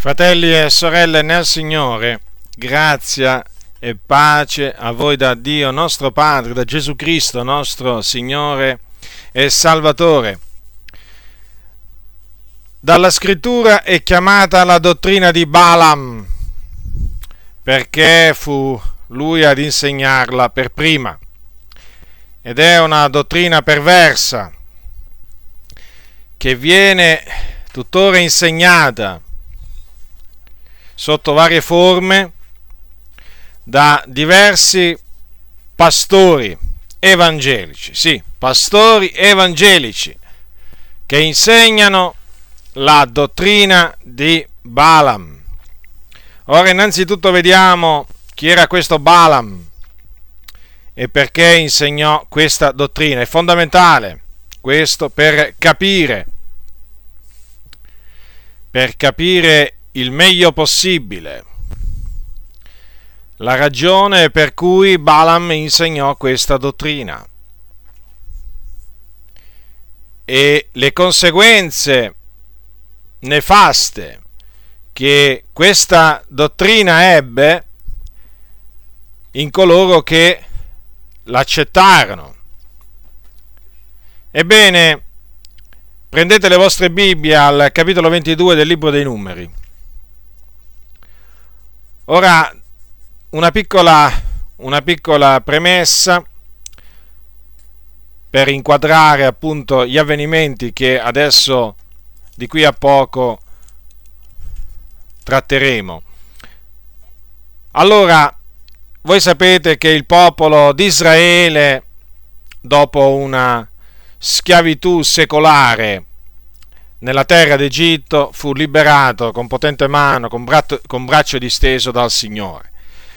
Fratelli e sorelle nel Signore, grazia e pace a voi da Dio nostro Padre, da Gesù Cristo nostro Signore e Salvatore. Dalla scrittura è chiamata la dottrina di Balaam, perché fu lui ad insegnarla per prima. Ed è una dottrina perversa che viene tuttora insegnata sotto varie forme da diversi pastori evangelici, sì, pastori evangelici che insegnano la dottrina di Balaam. Ora innanzitutto vediamo chi era questo Balaam e perché insegnò questa dottrina. È fondamentale questo per capire, per capire il meglio possibile. La ragione per cui Balaam insegnò questa dottrina e le conseguenze nefaste che questa dottrina ebbe in coloro che l'accettarono. Ebbene, prendete le vostre Bibbie al capitolo 22 del libro dei numeri. Ora, una piccola, una piccola premessa per inquadrare appunto gli avvenimenti che adesso di qui a poco tratteremo. Allora, voi sapete che il popolo di Israele, dopo una schiavitù secolare nella terra d'Egitto fu liberato con potente mano, con, bratto, con braccio disteso dal Signore.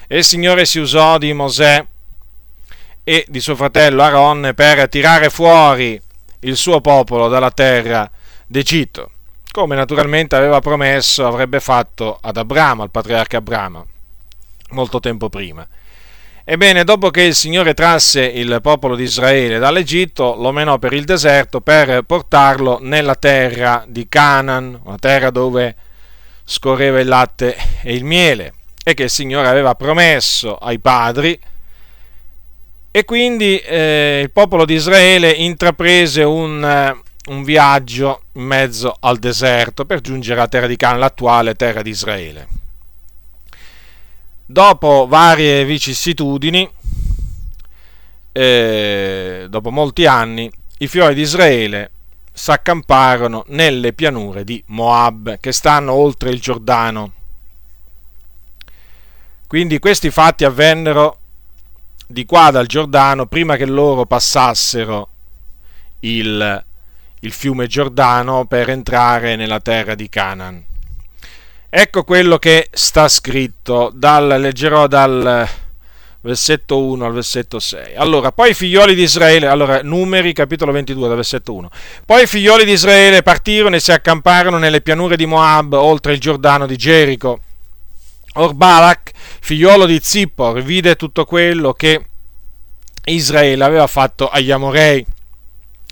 E il Signore si usò di Mosè e di suo fratello Aaron per tirare fuori il suo popolo dalla terra d'Egitto, come naturalmente aveva promesso avrebbe fatto ad Abramo, al patriarca Abramo, molto tempo prima. Ebbene, dopo che il Signore trasse il popolo di Israele dall'Egitto, lo menò per il deserto per portarlo nella terra di Canaan, una terra dove scorreva il latte e il miele, e che il Signore aveva promesso ai padri. E quindi eh, il popolo di Israele intraprese un, eh, un viaggio in mezzo al deserto per giungere alla terra di Canaan, l'attuale terra di Israele. Dopo varie vicissitudini, eh, dopo molti anni, i fiori di Israele s'accamparono nelle pianure di Moab, che stanno oltre il Giordano. Quindi questi fatti avvennero di qua dal Giordano prima che loro passassero il, il fiume Giordano per entrare nella terra di Canaan. Ecco quello che sta scritto, dal, leggerò dal versetto 1 al versetto 6. Allora, poi i figlioli di Israele, allora, numeri capitolo 22, dal versetto 1. Poi i figlioli di Israele partirono e si accamparono nelle pianure di Moab, oltre il Giordano di Gerico. Or figliolo di Zippor, vide tutto quello che Israele aveva fatto agli Amorei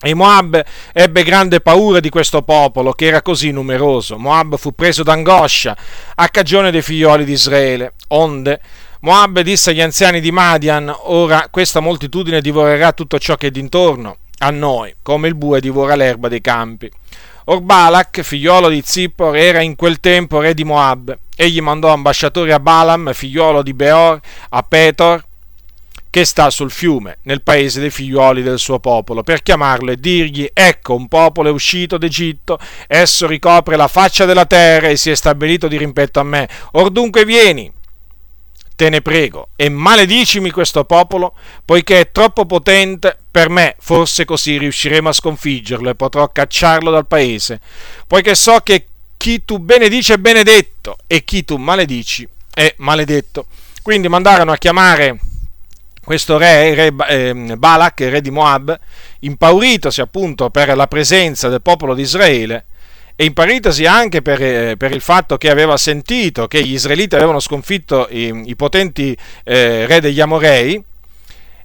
e Moab ebbe grande paura di questo popolo che era così numeroso. Moab fu preso d'angoscia a cagione dei figlioli di Israele. Onde Moab disse agli anziani di Madian: Ora questa moltitudine divorerà tutto ciò che è d'intorno a noi, come il bue divora l'erba dei campi. Or Balak, figliolo di Zippor, era in quel tempo re di Moab. Egli mandò ambasciatori a Balaam, figliolo di Beor, a Petor, che sta sul fiume, nel paese dei figliuoli del suo popolo, per chiamarlo e dirgli, ecco un popolo è uscito d'Egitto, esso ricopre la faccia della terra e si è stabilito di rimpetto a me. Or dunque vieni, te ne prego, e maledicimi questo popolo, poiché è troppo potente per me, forse così riusciremo a sconfiggerlo e potrò cacciarlo dal paese, poiché so che chi tu benedici è benedetto e chi tu maledici è maledetto. Quindi mandarono a chiamare questo re, re eh, Balak, re di Moab, impauritosi appunto per la presenza del popolo di Israele e impauritosi anche per, eh, per, il fatto che aveva sentito che gli israeliti avevano sconfitto i, i potenti eh, re degli Amorei,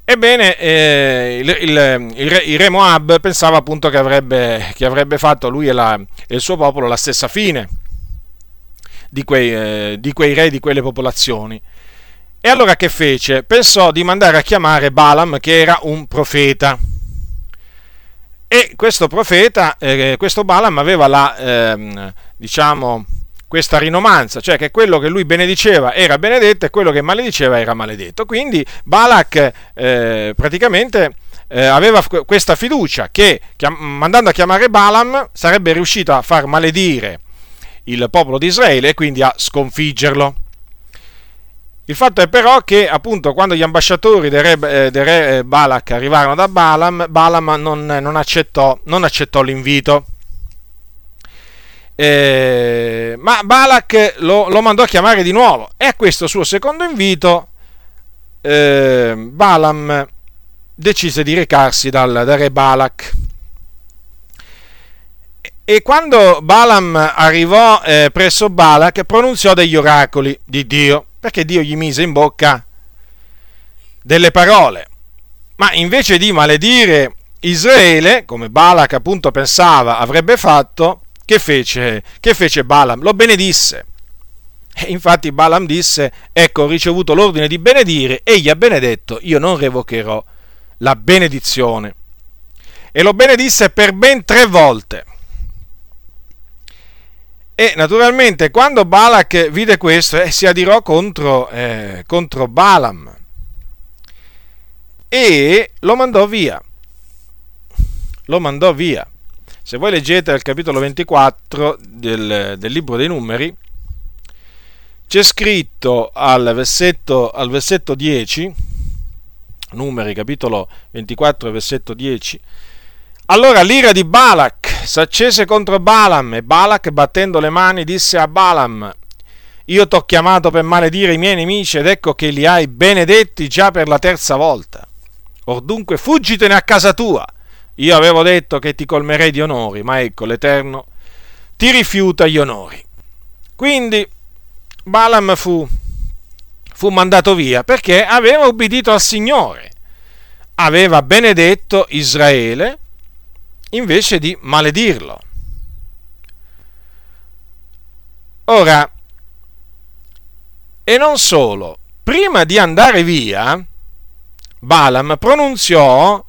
ebbene eh, il, il, re, il, re, Moab pensava appunto che avrebbe, che avrebbe fatto lui e, la, e il suo popolo la stessa fine di quei, eh, di quei re, di quelle popolazioni. E allora che fece? Pensò di mandare a chiamare Balaam, che era un profeta. E questo profeta, eh, questo Balaam aveva la, eh, diciamo, questa rinomanza, cioè che quello che lui benediceva era benedetto e quello che malediceva era maledetto. Quindi Balak eh, praticamente eh, aveva questa fiducia che mandando a chiamare Balaam sarebbe riuscito a far maledire il popolo di Israele e quindi a sconfiggerlo. Il fatto è però che appunto quando gli ambasciatori del re, eh, re eh, Balak arrivarono da Balaam, Balaam non, non, accettò, non accettò, l'invito. Eh, ma Balak lo, lo, mandò a chiamare di nuovo e a questo suo secondo invito eh, Balaam decise di recarsi dal, dal re Balak. E quando Balaam arrivò eh, presso Balak, pronunziò degli oracoli di Dio perché Dio gli mise in bocca delle parole. Ma invece di maledire Israele, come Balak appunto pensava avrebbe fatto, che fece, che fece Balaam? Lo benedisse. E infatti Balaam disse, ecco ho ricevuto l'ordine di benedire, egli ha benedetto, io non revocherò la benedizione. E lo benedisse per ben tre volte. E naturalmente quando Balak vide questo eh, si adirò contro, eh, contro Balaam e lo mandò via. Lo mandò via. Se voi leggete il capitolo 24 del, del libro dei numeri, c'è scritto al versetto, al versetto 10, numeri capitolo 24 versetto 10, allora l'ira di Balak s'accese contro Balaam e Balak battendo le mani disse a Balaam io t'ho chiamato per maledire i miei nemici ed ecco che li hai benedetti già per la terza volta. Or dunque fuggitene a casa tua. Io avevo detto che ti colmerei di onori, ma ecco l'Eterno ti rifiuta gli onori. Quindi Balaam fu, fu mandato via perché aveva ubbidito al Signore, aveva benedetto Israele invece di maledirlo. Ora, e non solo, prima di andare via, Balaam pronunziò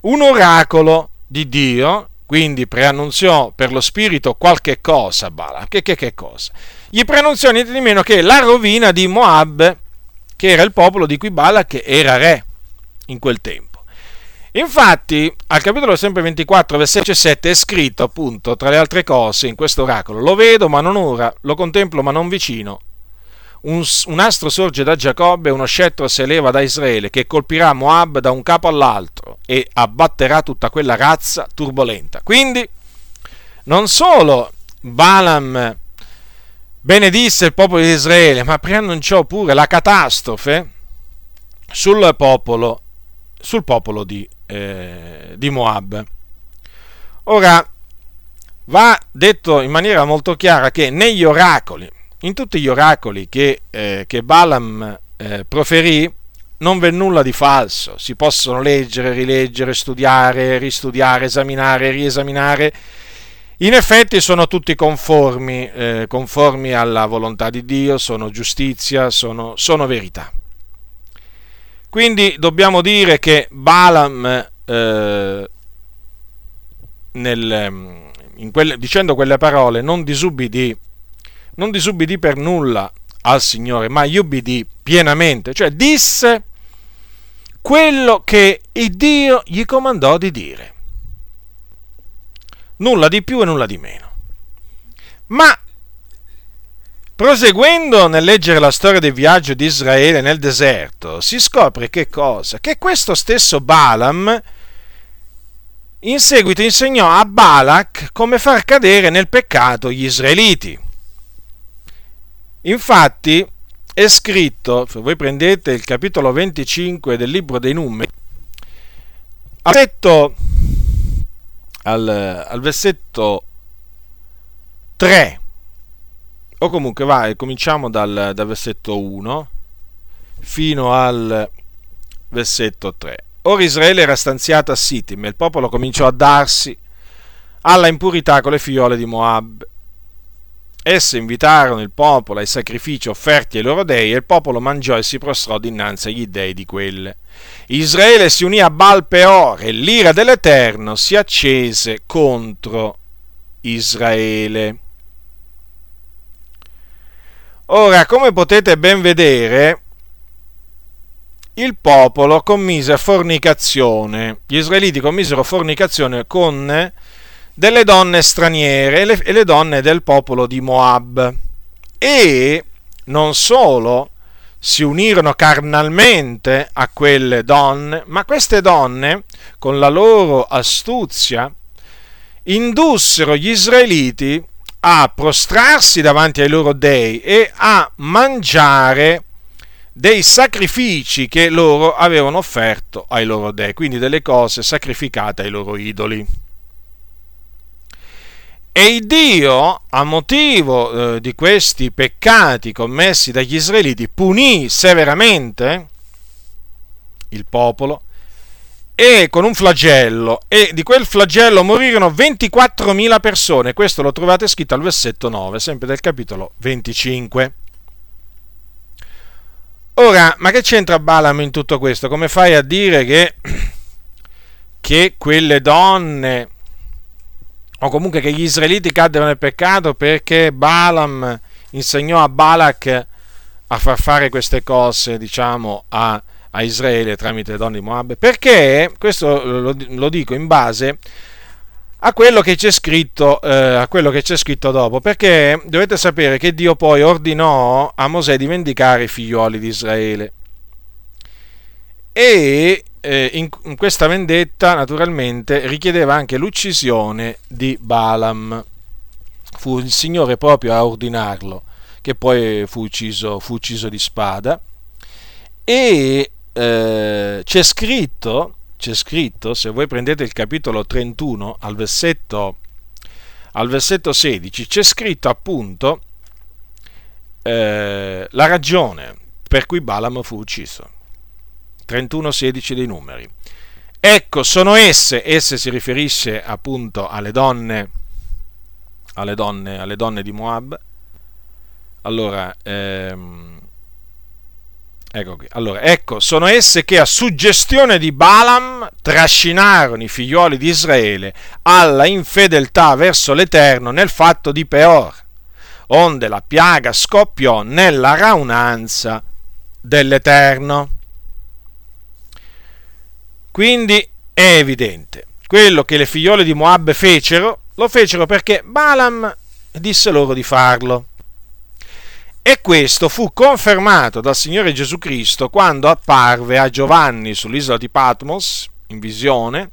un oracolo di Dio, quindi preannunziò per lo spirito qualche cosa, Balaam. Che, che, che cosa? Gli preannunziò niente di meno che la rovina di Moab, che era il popolo di cui Balak era re in quel tempo. Infatti, al capitolo sempre 24, versetto 7 è scritto appunto, tra le altre cose, in questo oracolo, lo vedo ma non ora, lo contemplo ma non vicino. Un, un astro sorge da Giacobbe uno scettro si eleva da Israele, che colpirà Moab da un capo all'altro e abbatterà tutta quella razza turbolenta. Quindi, non solo Balaam benedisse il popolo di Israele, ma preannunciò pure la catastrofe sul popolo, sul popolo di eh, di Moab. Ora, va detto in maniera molto chiara che negli oracoli, in tutti gli oracoli che, eh, che Balaam eh, proferì, non v'è nulla di falso, si possono leggere, rileggere, studiare, ristudiare, esaminare, riesaminare. In effetti sono tutti conformi, eh, conformi alla volontà di Dio, sono giustizia, sono, sono verità. Quindi dobbiamo dire che Balaam, eh, nel, quelle, dicendo quelle parole, non disubbidì, non disubbidì per nulla al Signore, ma gli ubbidì pienamente, cioè disse quello che Dio gli comandò di dire. Nulla di più e nulla di meno. Ma Proseguendo nel leggere la storia del viaggio di Israele nel deserto, si scopre che cosa? Che questo stesso Balaam in seguito insegnò a Balak come far cadere nel peccato gli israeliti. Infatti è scritto, se voi prendete il capitolo 25 del libro dei numeri, al versetto, al, al versetto 3 o comunque vai, cominciamo dal, dal versetto 1 fino al versetto 3. Ora Israele era stanziato a Sittim e il popolo cominciò a darsi alla impurità con le figliole di Moab. esse invitarono il popolo ai sacrifici offerti ai loro dei e il popolo mangiò e si prostrò dinanzi agli dei di quelle. Israele si unì a Baal Peor e l'ira dell'Eterno si accese contro Israele. Ora, come potete ben vedere, il popolo commise fornicazione, gli israeliti commisero fornicazione con delle donne straniere e le, e le donne del popolo di Moab. E non solo si unirono carnalmente a quelle donne, ma queste donne, con la loro astuzia, indussero gli israeliti a prostrarsi davanti ai loro dei e a mangiare dei sacrifici che loro avevano offerto ai loro dei, quindi delle cose sacrificate ai loro idoli. E Dio, a motivo eh, di questi peccati commessi dagli israeliti, punì severamente il popolo e con un flagello e di quel flagello morirono 24.000 persone. Questo lo trovate scritto al versetto 9, sempre del capitolo 25. Ora, ma che c'entra Balaam in tutto questo? Come fai a dire che, che quelle donne, o comunque che gli israeliti caddero nel peccato perché Balaam insegnò a Balak a far fare queste cose, diciamo, a, a Israele tramite le donne di Moab, perché, questo lo, dico in base a quello che c'è scritto, eh, a quello che c'è scritto dopo, perché dovete sapere che Dio poi ordinò a Mosè di vendicare i figlioli di Israele. E eh, in, in questa vendetta, naturalmente, richiedeva anche l'uccisione di Balaam. Fu il Signore proprio a ordinarlo, che poi fu ucciso, fu ucciso di spada. E eh, c'è scritto, c'è scritto, se voi prendete il capitolo 31 al versetto, al versetto 16, c'è scritto appunto eh, la ragione per cui Balaam fu ucciso. 31-16 dei numeri. Ecco, sono esse, esse si riferisce appunto alle donne, alle donne, alle donne di Moab. Allora, ehm, Ecco, qui. allora, ecco, sono esse che a suggestione di Balaam trascinarono i figlioli di Israele alla infedeltà verso l'Eterno nel fatto di Peor, onde la piaga scoppiò nella raunanza dell'Eterno. Quindi è evidente, quello che le figliole di Moab fecero, lo fecero perché Balaam disse loro di farlo. E questo fu confermato dal Signore Gesù Cristo quando apparve a Giovanni sull'isola di Patmos, in visione,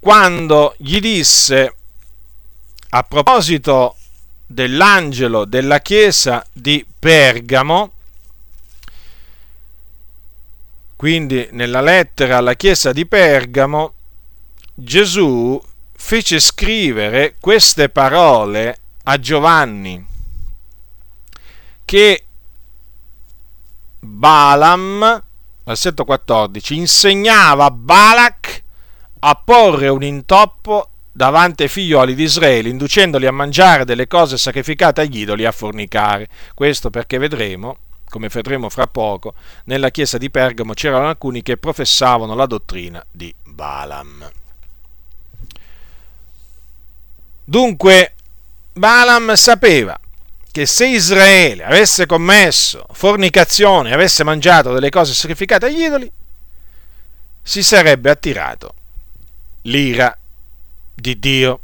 quando gli disse a proposito dell'angelo della chiesa di Pergamo, quindi nella lettera alla chiesa di Pergamo, Gesù fece scrivere queste parole a Giovanni che Balaam, versetto 14, insegnava a Balak a porre un intoppo davanti ai figlioli di Israele, inducendoli a mangiare delle cose sacrificate agli idoli e a fornicare. Questo perché vedremo, come vedremo fra poco, nella chiesa di Pergamo c'erano alcuni che professavano la dottrina di Balaam. Dunque, Balaam sapeva che se Israele avesse commesso fornicazione, avesse mangiato delle cose sacrificate agli idoli, si sarebbe attirato l'ira di Dio.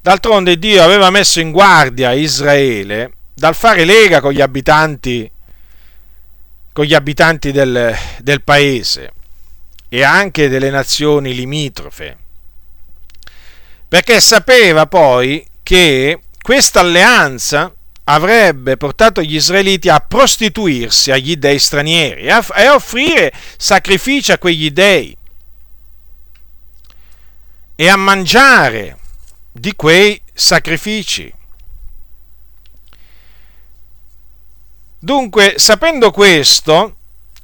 D'altronde Dio aveva messo in guardia Israele dal fare lega con gli abitanti, con gli abitanti del, del paese e anche delle nazioni limitrofe, perché sapeva poi che questa alleanza avrebbe portato gli israeliti a prostituirsi agli dei stranieri e a, offrire sacrifici a quegli dei e a mangiare di quei sacrifici. Dunque, sapendo questo,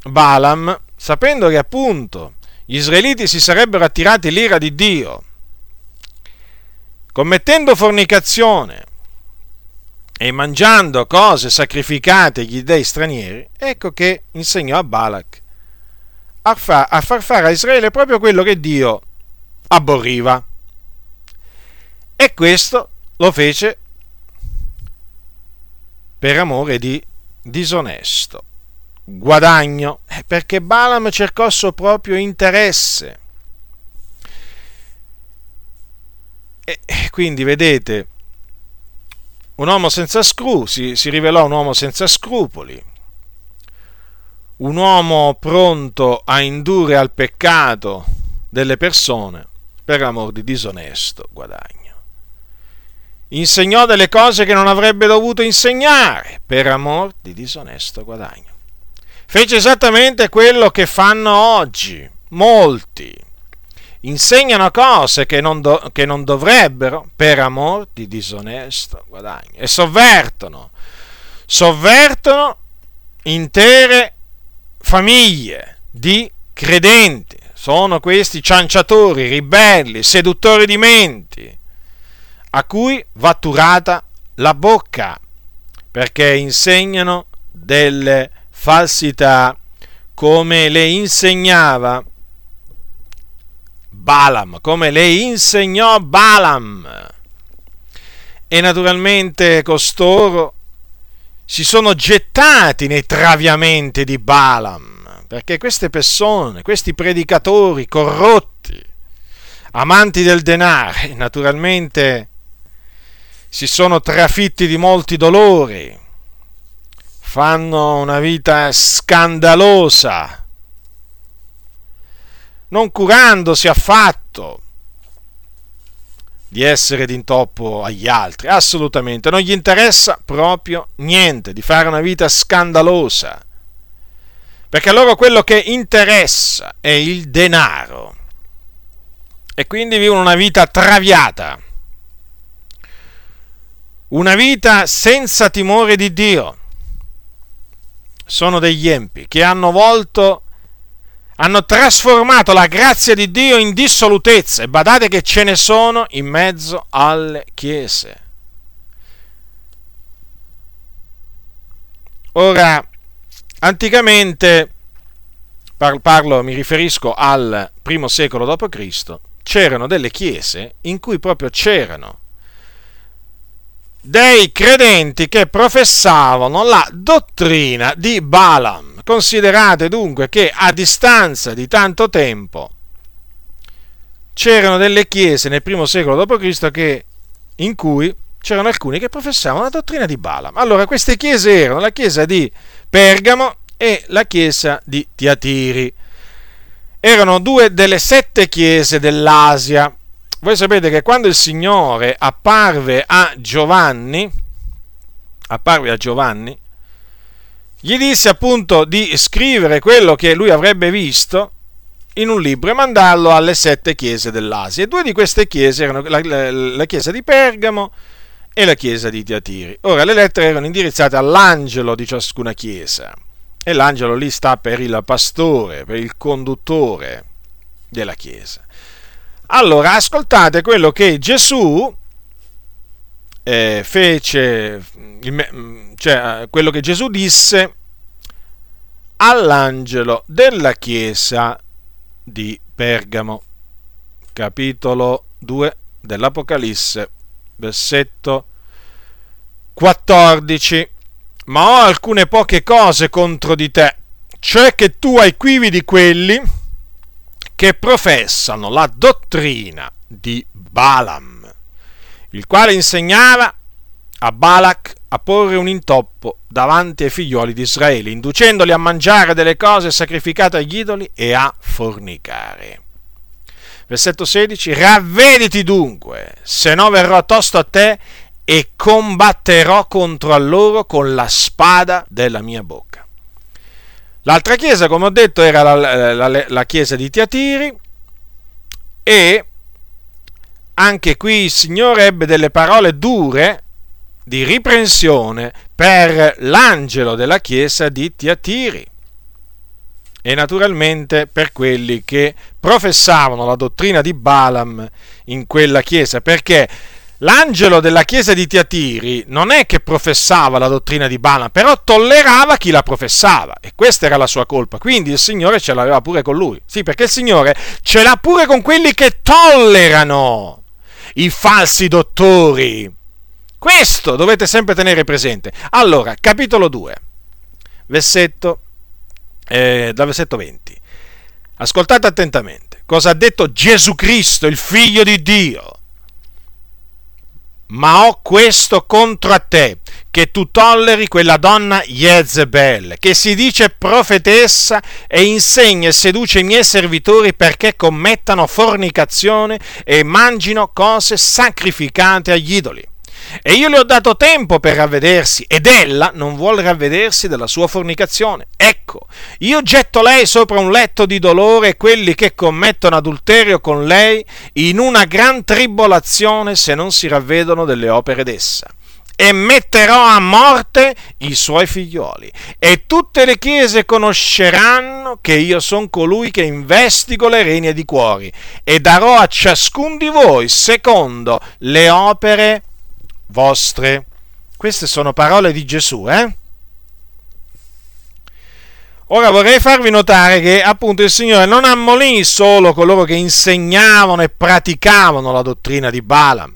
Balaam, sapendo che appunto gli israeliti si sarebbero attirati l'ira di Dio, commettendo fornicazione, e mangiando cose sacrificate agli dei stranieri, ecco che insegnò a Balak a, fa, a far fare a Israele proprio quello che Dio aborriva. E questo lo fece per amore di disonesto guadagno, eh, perché Balaam cercò il suo proprio interesse. E quindi vedete, un uomo senza scrupoli, si, si rivelò un uomo senza scrupoli, un uomo pronto a indurre al peccato delle persone per amor di disonesto guadagno. Insegnò delle cose che non avrebbe dovuto insegnare per amor di disonesto guadagno. Fece esattamente quello che fanno oggi molti. Insegnano cose che non, do, che non dovrebbero per amor di disonesto guadagno e sovvertono, sovvertono intere famiglie di credenti. Sono questi cianciatori, ribelli, seduttori di menti, a cui va turata la bocca, perché insegnano delle falsità come le insegnava Balaam, come le insegnò Balaam. E naturalmente costoro si sono gettati nei traviamenti di Balaam, perché queste persone, questi predicatori corrotti, amanti del denaro, naturalmente si sono trafitti di molti dolori, fanno una vita scandalosa, non curandosi affatto di essere d'intoppo agli altri, assolutamente, non gli interessa proprio niente di fare una vita scandalosa, perché a loro quello che interessa è il denaro. E quindi vivono una vita traviata, una vita senza timore di Dio. Sono degli empi che hanno volto, hanno trasformato la grazia di Dio in dissolutezza e badate che ce ne sono in mezzo alle chiese. Ora, anticamente, parlo, mi riferisco al primo secolo d.C., c'erano delle chiese in cui proprio c'erano dei credenti che professavano la dottrina di Balaam. Considerate dunque che a distanza di tanto tempo c'erano delle chiese nel primo secolo d.C. In cui c'erano alcuni che professavano la dottrina di Balaam. Allora, queste chiese erano la chiesa di Pergamo e la chiesa di Tiatiri. Erano due delle sette chiese dell'Asia voi sapete che quando il Signore apparve a Giovanni, apparve a Giovanni, gli disse appunto di scrivere quello che lui avrebbe visto in un libro e mandarlo alle sette chiese dell'Asia. E due di queste chiese erano la, la, la chiesa di Pergamo e la chiesa di Tiatiri. Ora, le lettere erano indirizzate all'angelo di ciascuna chiesa e l'angelo lì sta per il pastore, per il conduttore della chiesa. Allora, ascoltate quello che Gesù eh, fece, cioè quello che Gesù disse all'angelo della chiesa di Pergamo, capitolo 2 dell'Apocalisse, versetto 14. Ma ho alcune poche cose contro di te, cioè che tu hai quivi di quelli che professano la dottrina di Balaam, il quale insegnava a Balak a porre un intoppo davanti ai figlioli di Israele, inducendoli a mangiare delle cose sacrificate agli idoli e a fornicare. Versetto 16, ravvediti dunque, se no verrò tosto a te e combatterò contro loro con la spada della mia bocca. L'altra chiesa, come ho detto, era la, la, la chiesa di Tiatiri e anche qui il Signore ebbe delle parole dure di riprensione per l'angelo della chiesa di Tiatiri. E naturalmente per quelli che professavano la dottrina di Balaam in quella chiesa, perché l'angelo della chiesa di Tiatiri non è che professava la dottrina di Balaam, però tollerava chi la professava e questa era la sua colpa. Quindi il Signore ce l'aveva pure con lui. Sì, perché il Signore ce l'ha pure con quelli che tollerano i falsi dottori. Questo dovete sempre tenere presente. Allora, capitolo 2, versetto, eh, dal versetto 20. Ascoltate attentamente cosa ha detto Gesù Cristo, il figlio di Dio ma ho questo contro a te, che tu tolleri quella donna Jezebel, che si dice profetessa e insegna e seduce i miei servitori perché commettano fornicazione e mangino cose sacrificate agli idoli. E io le ho dato tempo per ravvedersi, ed ella non vuole ravvedersi della sua fornicazione. Ecco, io getto lei sopra un letto di dolore e quelli che commettono adulterio con lei in una gran tribolazione se non si ravvedono delle opere d'essa e metterò a morte i suoi figlioli. E tutte le chiese conosceranno che io sono colui che investigo le regne di cuori e darò a ciascun di voi secondo le opere vostre. Queste sono parole di Gesù, eh? Ora vorrei farvi notare che appunto il Signore non ammolì solo coloro che insegnavano e praticavano la dottrina di Balaam,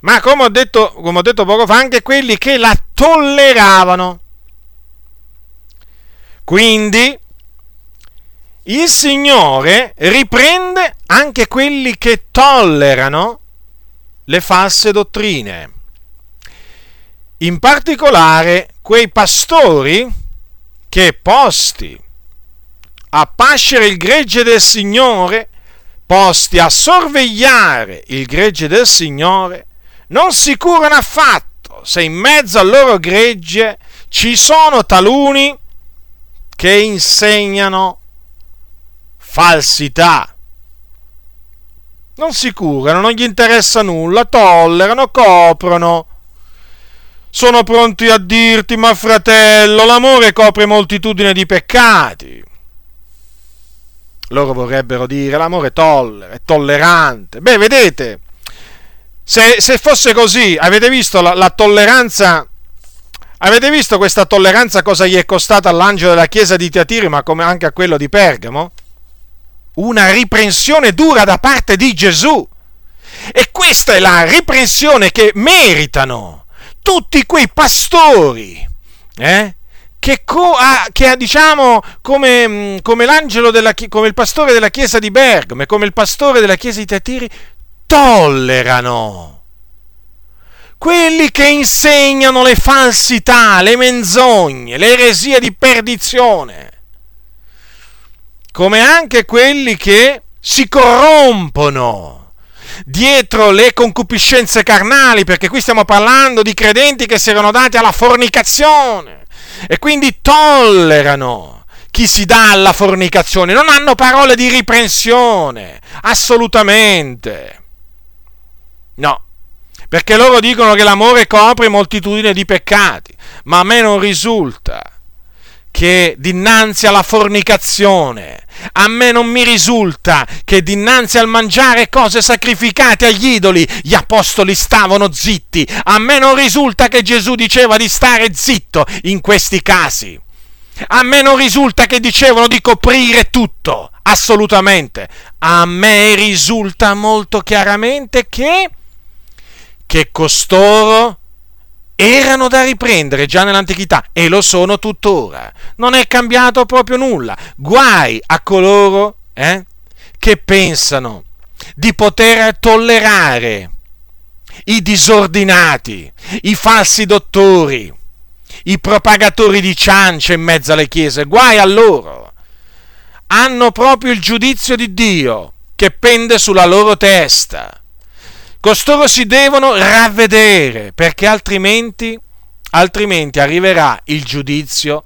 ma come ho detto, come ho detto poco fa, anche quelli che la tolleravano. Quindi il Signore riprende anche quelli che tollerano le false dottrine. In particolare quei pastori che posti a pascere il gregge del Signore, posti a sorvegliare il gregge del Signore, non si curano affatto se in mezzo al loro gregge ci sono taluni che insegnano falsità non si curano, non gli interessa nulla, tollerano, coprono. Sono pronti a dirti, ma fratello, l'amore copre moltitudine di peccati. Loro vorrebbero dire, l'amore tollera, è tollerante. Beh, vedete, se, se fosse così, avete visto la, la tolleranza Avete visto questa tolleranza cosa gli è costata all'angelo della chiesa di Tiatiri, ma come anche a quello di Pergamo? Una riprensione dura da parte di Gesù. E questa è la riprensione che meritano tutti quei pastori, eh? che, co- ha, che ha, diciamo, come, mm, come, l'angelo della, come il pastore della chiesa di Bergamo e come il pastore della chiesa di Tatiri, tollerano. Quelli che insegnano le falsità, le menzogne, le eresie di perdizione come anche quelli che si corrompono dietro le concupiscenze carnali, perché qui stiamo parlando di credenti che si erano dati alla fornicazione e quindi tollerano chi si dà alla fornicazione, non hanno parole di riprensione, assolutamente. No, perché loro dicono che l'amore copre moltitudine di peccati, ma a me non risulta che dinanzi alla fornicazione, a me non mi risulta che dinanzi al mangiare cose sacrificate agli idoli gli apostoli stavano zitti. A me non risulta che Gesù diceva di stare zitto in questi casi. A me non risulta che dicevano di coprire tutto, assolutamente. A me risulta molto chiaramente che, che costoro erano da riprendere già nell'antichità e lo sono tuttora. Non è cambiato proprio nulla. Guai a coloro eh, che pensano di poter tollerare i disordinati, i falsi dottori, i propagatori di ciance in mezzo alle chiese. Guai a loro. Hanno proprio il giudizio di Dio che pende sulla loro testa Costoro si devono ravvedere perché altrimenti, altrimenti arriverà il giudizio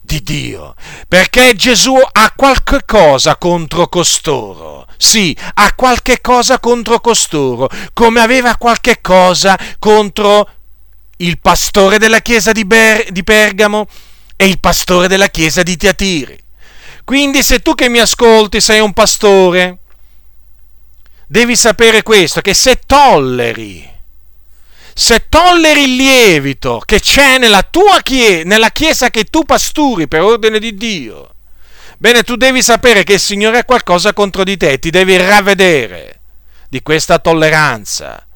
di Dio. Perché Gesù ha qualche cosa contro costoro. Sì, ha qualche cosa contro costoro, come aveva qualche cosa contro il pastore della chiesa di, Ber- di Pergamo e il pastore della chiesa di Tiatiri. Quindi se tu che mi ascolti sei un pastore, devi sapere questo, che se tolleri, se tolleri il lievito che c'è nella tua chiesa, nella chiesa che tu pasturi per ordine di Dio, bene, tu devi sapere che il Signore ha qualcosa contro di te, ti devi ravvedere di questa tolleranza,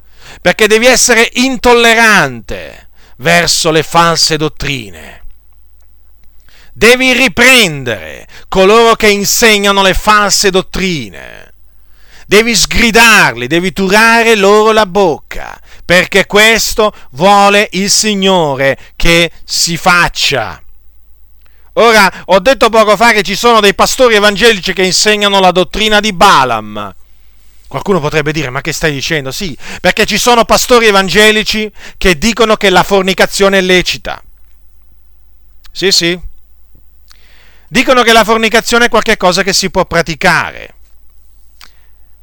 perché devi essere intollerante verso le false dottrine. Devi riprendere coloro che insegnano le false dottrine devi sgridarli, devi turare loro la bocca, perché questo vuole il Signore che si faccia. Ora, ho detto poco fa che ci sono dei pastori evangelici che insegnano la dottrina di Balaam. Qualcuno potrebbe dire, ma che stai dicendo? Sì, perché ci sono pastori evangelici che dicono che la fornicazione è lecita. Sì, sì. Dicono che la fornicazione è qualcosa che si può praticare.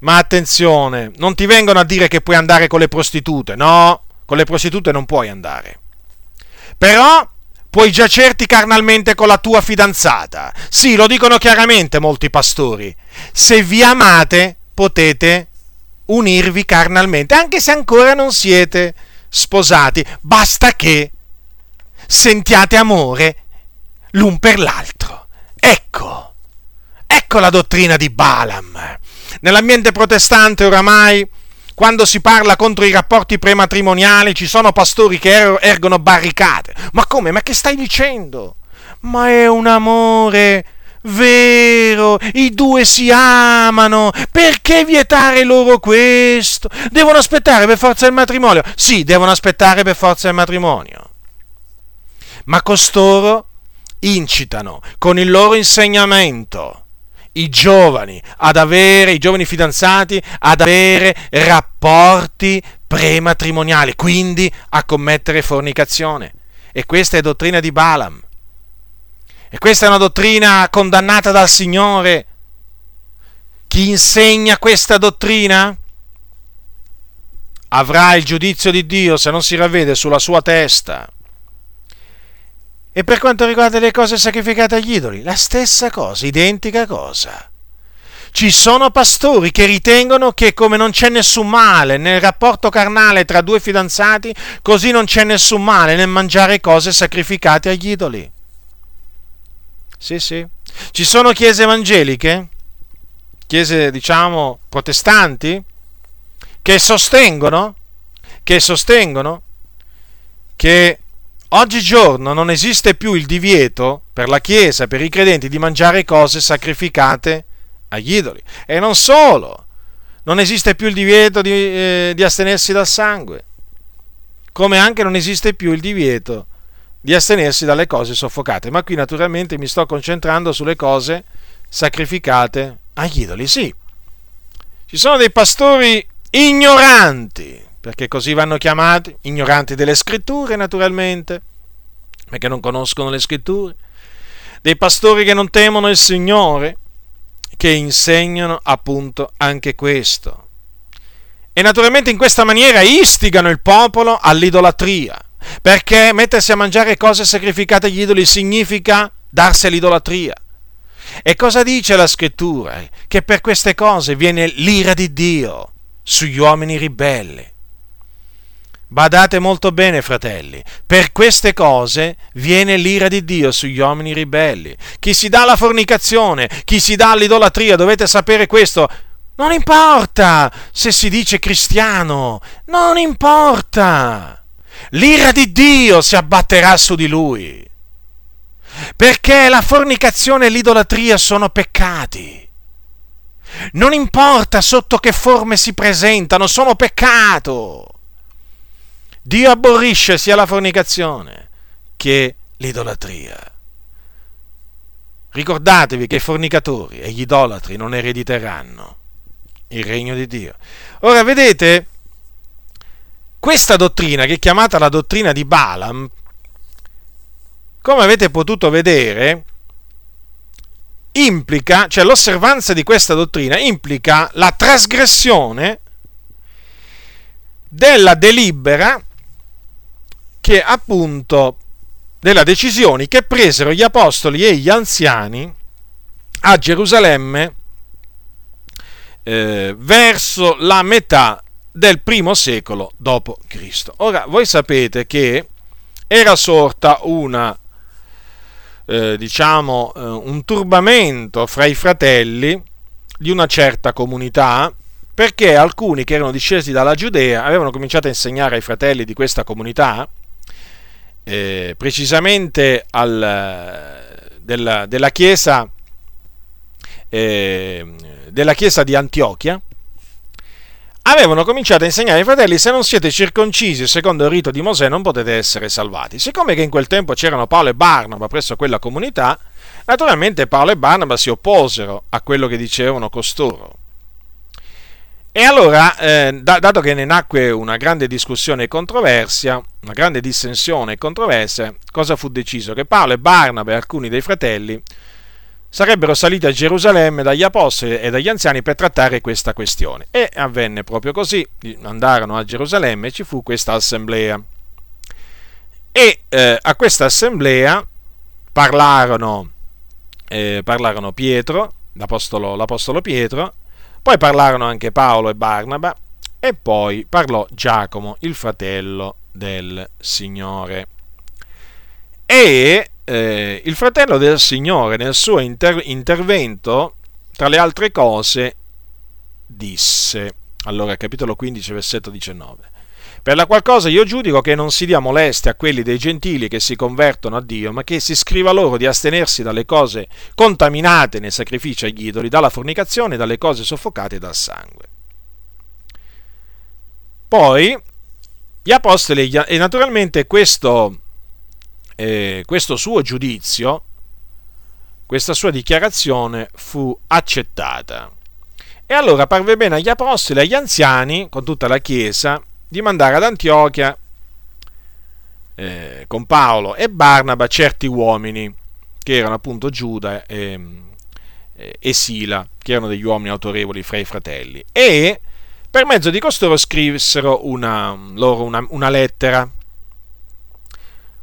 Ma attenzione, non ti vengono a dire che puoi andare con le prostitute, no, con le prostitute non puoi andare. Però puoi giacerti carnalmente con la tua fidanzata. Sì, lo dicono chiaramente molti pastori. Se vi amate, potete unirvi carnalmente, anche se ancora non siete sposati. Basta che sentiate amore l'un per l'altro. Ecco, ecco la dottrina di Balaam. Nell'ambiente protestante oramai, quando si parla contro i rapporti prematrimoniali, ci sono pastori che er- ergono barricate. Ma come? Ma che stai dicendo? Ma è un amore vero, i due si amano, perché vietare loro questo? Devono aspettare per forza il matrimonio? Sì, devono aspettare per forza il matrimonio. Ma costoro incitano con il loro insegnamento i giovani ad avere, i giovani fidanzati ad avere rapporti prematrimoniali, quindi a commettere fornicazione. E questa è dottrina di Balaam. E questa è una dottrina condannata dal Signore. Chi insegna questa dottrina avrà il giudizio di Dio se non si ravvede sulla sua testa. E per quanto riguarda le cose sacrificate agli idoli, la stessa cosa, identica cosa. Ci sono pastori che ritengono che come non c'è nessun male nel rapporto carnale tra due fidanzati, così non c'è nessun male nel mangiare cose sacrificate agli idoli. Sì, sì. Ci sono chiese evangeliche, chiese diciamo protestanti, che sostengono, che sostengono che Oggigiorno non esiste più il divieto per la Chiesa, per i credenti, di mangiare cose sacrificate agli idoli. E non solo, non esiste più il divieto di, eh, di astenersi dal sangue, come anche non esiste più il divieto di astenersi dalle cose soffocate. Ma qui naturalmente mi sto concentrando sulle cose sacrificate agli idoli. Sì, ci sono dei pastori ignoranti perché così vanno chiamati, ignoranti delle scritture naturalmente, perché non conoscono le scritture, dei pastori che non temono il Signore, che insegnano appunto anche questo. E naturalmente in questa maniera istigano il popolo all'idolatria, perché mettersi a mangiare cose sacrificate agli idoli significa darsi all'idolatria. E cosa dice la scrittura? Che per queste cose viene l'ira di Dio sugli uomini ribelli. Badate molto bene, fratelli, per queste cose viene l'ira di Dio sugli uomini ribelli. Chi si dà alla fornicazione, chi si dà all'idolatria, dovete sapere questo. Non importa se si dice cristiano, non importa. L'ira di Dio si abbatterà su di lui. Perché la fornicazione e l'idolatria sono peccati. Non importa sotto che forme si presentano, sono peccato. Dio aborrisce sia la fornicazione che l'idolatria. Ricordatevi che i fornicatori e gli idolatri non erediteranno il regno di Dio. Ora vedete, questa dottrina, che è chiamata la dottrina di Balaam, come avete potuto vedere, implica, cioè l'osservanza di questa dottrina implica la trasgressione della delibera che appunto della decisioni che presero gli apostoli e gli anziani a Gerusalemme eh, verso la metà del primo secolo d.C. Ora, voi sapete che era sorta una, eh, diciamo, eh, un turbamento fra i fratelli di una certa comunità perché alcuni che erano discesi dalla Giudea avevano cominciato a insegnare ai fratelli di questa comunità, eh, precisamente al, della, della, chiesa, eh, della chiesa di Antiochia, avevano cominciato a insegnare ai fratelli se non siete circoncisi secondo il rito di Mosè non potete essere salvati. Siccome che in quel tempo c'erano Paolo e Barnaba presso quella comunità, naturalmente Paolo e Barnaba si opposero a quello che dicevano costoro. E allora, eh, dato che ne nacque una grande discussione e controversia, una grande dissensione e controversia, cosa fu deciso? Che Paolo e Barnaba alcuni dei fratelli sarebbero saliti a Gerusalemme dagli apostoli e dagli anziani per trattare questa questione. E avvenne proprio così, andarono a Gerusalemme e ci fu questa assemblea. E eh, a questa assemblea parlarono, eh, parlarono Pietro, l'apostolo, l'apostolo Pietro, poi parlarono anche Paolo e Barnaba e poi parlò Giacomo, il fratello del Signore. E eh, il fratello del Signore nel suo inter- intervento, tra le altre cose, disse, allora capitolo 15, versetto 19, per la qual io giudico che non si dia molestia a quelli dei gentili che si convertono a Dio, ma che si scriva loro di astenersi dalle cose contaminate nei sacrifici agli idoli, dalla fornicazione, dalle cose soffocate dal sangue. Poi gli apostoli, e naturalmente questo eh, questo suo giudizio, questa sua dichiarazione fu accettata. E allora parve bene agli apostoli e agli anziani, con tutta la Chiesa, di mandare ad Antiochia eh, con Paolo e Barnaba certi uomini, che erano appunto Giuda e, e Sila, che erano degli uomini autorevoli fra i fratelli, e per mezzo di costoro scrissero una, loro una, una lettera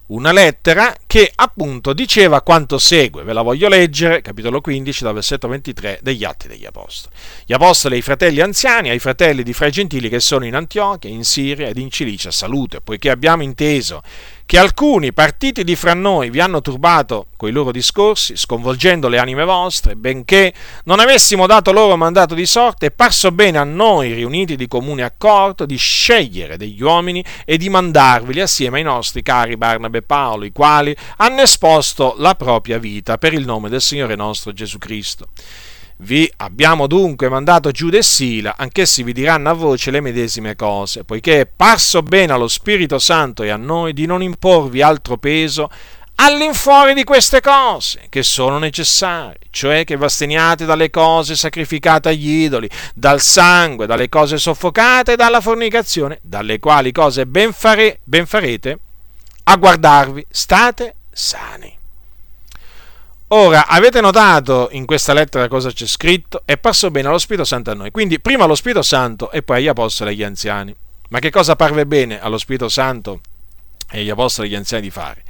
una lettera che appunto diceva quanto segue. Ve la voglio leggere, capitolo 15, dal versetto 23 degli Atti degli Apostoli. Gli Apostoli ai fratelli anziani, ai fratelli di fra i gentili che sono in Antiochia, in Siria ed in Cilicia, salute, poiché abbiamo inteso che alcuni partiti di fra noi vi hanno turbato coi loro discorsi, sconvolgendo le anime vostre, benché non avessimo dato loro mandato di sorte, è parso bene a noi, riuniti di comune accordo, di scegliere degli uomini e di mandarveli assieme ai nostri cari Barnabe e Paolo, i quali hanno esposto la propria vita per il nome del Signore nostro Gesù Cristo vi abbiamo dunque mandato Giuda e Sila, anch'essi vi diranno a voce le medesime cose, poiché è parso bene allo Spirito Santo e a noi di non imporvi altro peso all'infuori di queste cose che sono necessarie, cioè che vasteniate dalle cose sacrificate agli idoli, dal sangue, dalle cose soffocate e dalla fornicazione, dalle quali cose ben, fare, ben farete a guardarvi, state sani. Ora, avete notato in questa lettera cosa c'è scritto? È parso bene allo Spirito Santo a noi. Quindi prima allo Spirito Santo e poi agli Apostoli e agli anziani. Ma che cosa parve bene allo Spirito Santo e agli Apostoli e agli anziani di fare?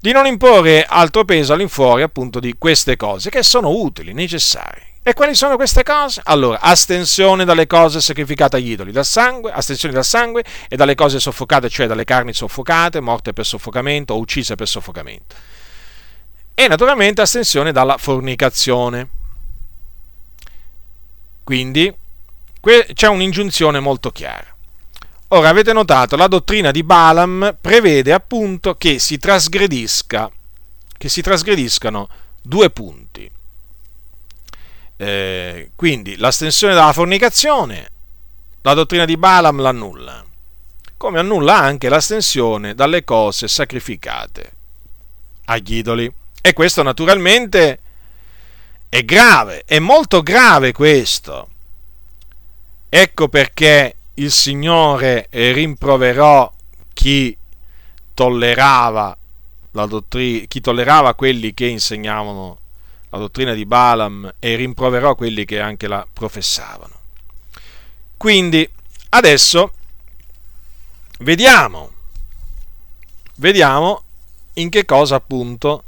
Di non imporre altro peso all'infuori appunto di queste cose che sono utili, necessarie. E quali sono queste cose? Allora, astensione dalle cose sacrificate agli idoli, dal sangue, astensione dal sangue e dalle cose soffocate, cioè dalle carni soffocate, morte per soffocamento o uccise per soffocamento e naturalmente astensione dalla fornicazione. Quindi c'è un'ingiunzione molto chiara. Ora avete notato, la dottrina di Balaam prevede appunto che si trasgredisca, che si trasgrediscano due punti. Eh, quindi l'astensione dalla fornicazione, la dottrina di Balaam l'annulla, come annulla anche l'astensione dalle cose sacrificate agli idoli. E questo naturalmente è grave, è molto grave questo. Ecco perché il Signore rimproverò chi tollerava, la dottrina, chi tollerava quelli che insegnavano la dottrina di Balaam e rimproverò quelli che anche la professavano. Quindi adesso vediamo, vediamo in che cosa appunto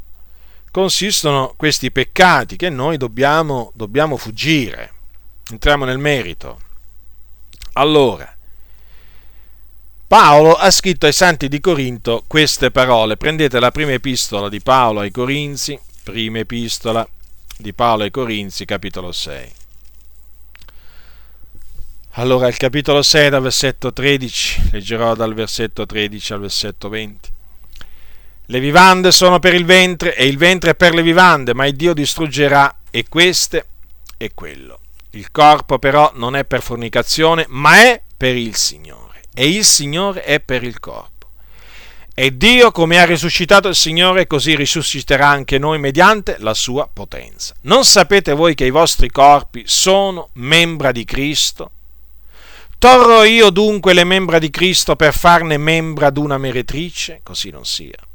consistono questi peccati che noi dobbiamo, dobbiamo fuggire. entriamo nel merito. Allora, Paolo ha scritto ai santi di Corinto queste parole. Prendete la prima epistola di Paolo ai Corinzi, prima epistola di Paolo ai Corinzi, capitolo 6. Allora, il capitolo 6 dal versetto 13, leggerò dal versetto 13 al versetto 20. Le vivande sono per il ventre e il ventre è per le vivande, ma il Dio distruggerà e queste e quello. Il corpo però non è per fornicazione, ma è per il Signore e il Signore è per il corpo. E Dio, come ha risuscitato il Signore, così risusciterà anche noi mediante la sua potenza. Non sapete voi che i vostri corpi sono membra di Cristo? Torro io dunque le membra di Cristo per farne membra ad una meretrice? Così non sia.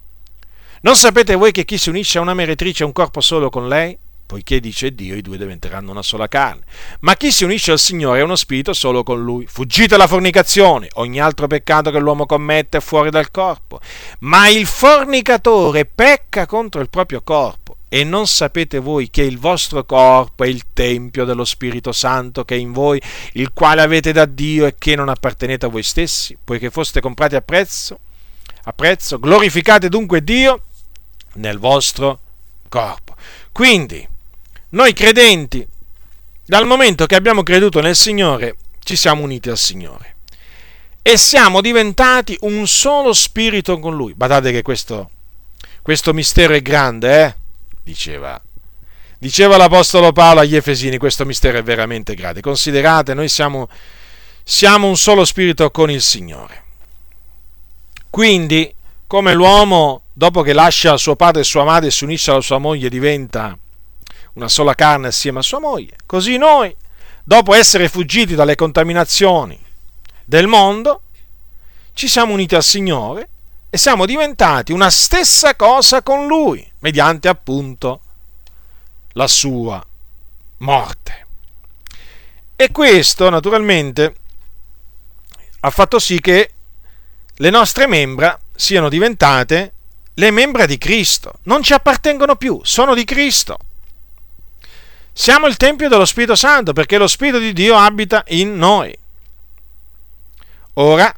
Non sapete voi che chi si unisce a una meretrice è un corpo solo con lei? poiché dice Dio, i due diventeranno una sola carne. Ma chi si unisce al Signore è uno spirito solo con Lui. Fuggite la fornicazione, ogni altro peccato che l'uomo commette è fuori dal corpo. Ma il fornicatore pecca contro il proprio corpo. E non sapete voi che il vostro corpo è il tempio dello Spirito Santo che è in voi, il quale avete da Dio e che non appartenete a voi stessi, poiché foste comprati a prezzo? A prezzo? Glorificate dunque Dio nel vostro corpo. Quindi, noi credenti, dal momento che abbiamo creduto nel Signore, ci siamo uniti al Signore e siamo diventati un solo spirito con Lui. Badate che questo, questo mistero è grande, eh? Diceva, diceva l'Apostolo Paolo agli Efesini, questo mistero è veramente grande. Considerate, noi siamo, siamo un solo spirito con il Signore. Quindi, come l'uomo, dopo che lascia suo padre e sua madre e si unisce alla sua moglie, diventa una sola carne assieme a sua moglie. Così noi, dopo essere fuggiti dalle contaminazioni del mondo, ci siamo uniti al Signore e siamo diventati una stessa cosa con Lui, mediante appunto la sua morte. E questo naturalmente ha fatto sì che le nostre membra siano diventate le membra di Cristo, non ci appartengono più, sono di Cristo. Siamo il Tempio dello Spirito Santo perché lo Spirito di Dio abita in noi. Ora,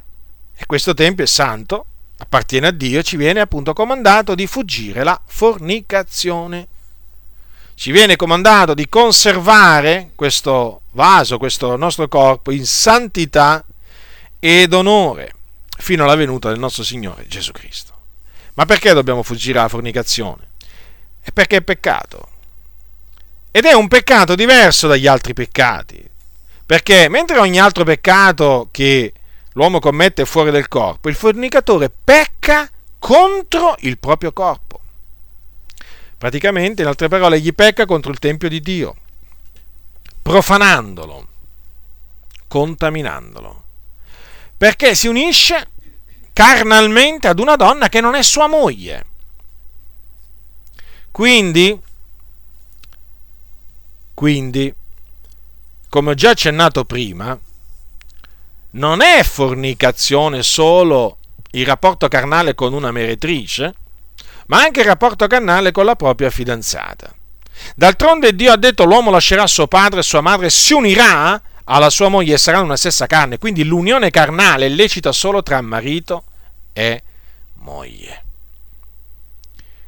questo Tempio è santo, appartiene a Dio, ci viene appunto comandato di fuggire la fornicazione. Ci viene comandato di conservare questo vaso, questo nostro corpo in santità ed onore fino alla venuta del nostro Signore Gesù Cristo. Ma perché dobbiamo fuggire la fornicazione? È perché è peccato. Ed è un peccato diverso dagli altri peccati. Perché mentre ogni altro peccato che l'uomo commette è fuori del corpo, il fornicatore pecca contro il proprio corpo. Praticamente, in altre parole, gli pecca contro il Tempio di Dio, profanandolo, contaminandolo. Perché si unisce carnalmente ad una donna che non è sua moglie. Quindi quindi, come ho già accennato prima, non è fornicazione solo il rapporto carnale con una meretrice, ma anche il rapporto carnale con la propria fidanzata. D'altronde Dio ha detto l'uomo lascerà suo padre e sua madre si unirà alla sua moglie saranno una stessa carne, quindi l'unione carnale è lecita solo tra marito e moglie.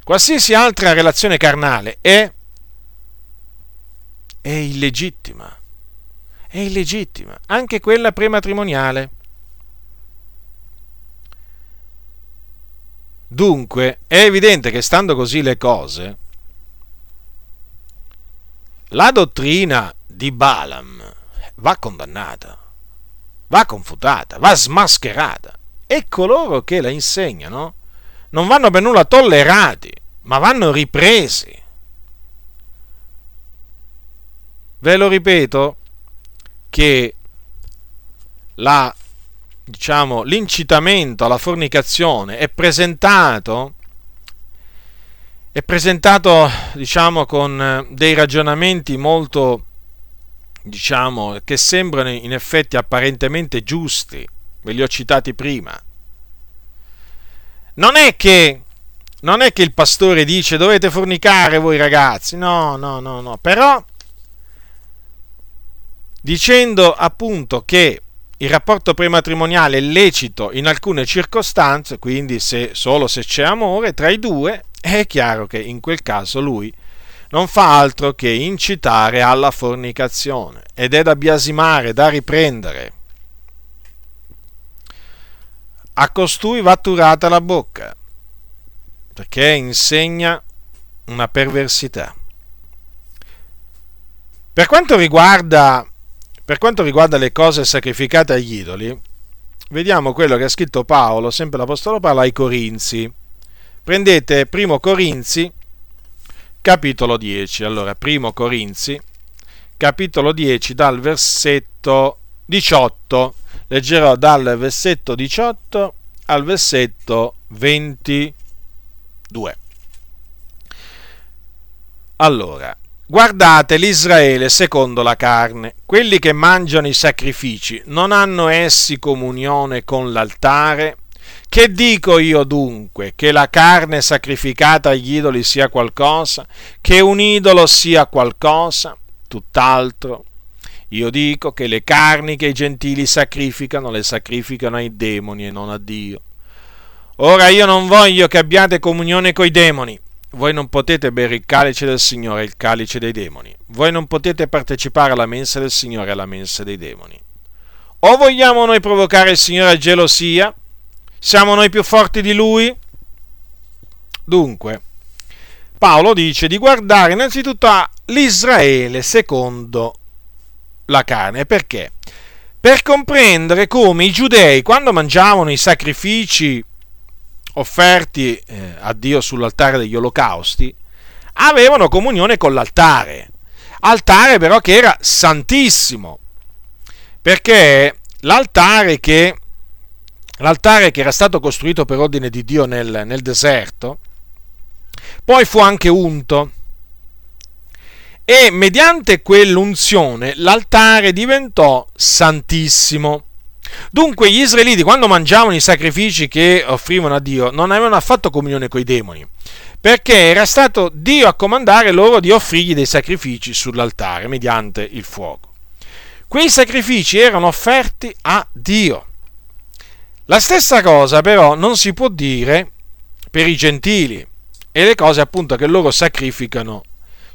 Qualsiasi altra relazione carnale è è illegittima. È illegittima, anche quella prematrimoniale. Dunque, è evidente che stando così le cose, la dottrina di Balaam va condannata, va confutata, va smascherata. E coloro che la insegnano non vanno per nulla tollerati, ma vanno ripresi. Ve lo ripeto che la, diciamo, l'incitamento alla fornicazione è presentato, è presentato diciamo, con dei ragionamenti molto, diciamo, che sembrano in effetti apparentemente giusti, ve li ho citati prima. Non è che non è che il pastore dice dovete fornicare voi ragazzi, no, no, no, no, però dicendo appunto che il rapporto prematrimoniale è lecito in alcune circostanze, quindi se, solo se c'è amore tra i due, è chiaro che in quel caso lui non fa altro che incitare alla fornicazione ed è da biasimare, da riprendere. A costui va turata la bocca, perché insegna una perversità. Per quanto riguarda, per quanto riguarda le cose sacrificate agli idoli, vediamo quello che ha scritto Paolo, sempre l'Apostolo Paolo, ai Corinzi. Prendete primo Corinzi, capitolo 10. Allora, primo Corinzi, capitolo 10, dal versetto 18. Leggerò dal versetto 18 al versetto 22. Allora, guardate l'Israele secondo la carne. Quelli che mangiano i sacrifici non hanno essi comunione con l'altare? Che dico io dunque? Che la carne sacrificata agli idoli sia qualcosa? Che un idolo sia qualcosa? Tutt'altro. Io dico che le carni che i gentili sacrificano le sacrificano ai demoni e non a Dio. Ora io non voglio che abbiate comunione coi demoni. Voi non potete bere il calice del Signore e il calice dei demoni. Voi non potete partecipare alla mensa del Signore e alla mensa dei demoni. O vogliamo noi provocare il Signore a gelosia? Siamo noi più forti di lui? Dunque, Paolo dice di guardare innanzitutto all'Israele secondo la carne. Perché? Per comprendere come i giudei, quando mangiavano i sacrifici offerti eh, a Dio sull'altare degli olocausti, avevano comunione con l'altare. Altare però che era santissimo, perché l'altare che l'altare che era stato costruito per ordine di Dio nel, nel deserto, poi fu anche unto e mediante quell'unzione l'altare diventò santissimo. Dunque gli israeliti quando mangiavano i sacrifici che offrivano a Dio non avevano affatto comunione con i demoni, perché era stato Dio a comandare loro di offrirgli dei sacrifici sull'altare mediante il fuoco. Quei sacrifici erano offerti a Dio. La stessa cosa però non si può dire per i gentili e le cose appunto che loro sacrificano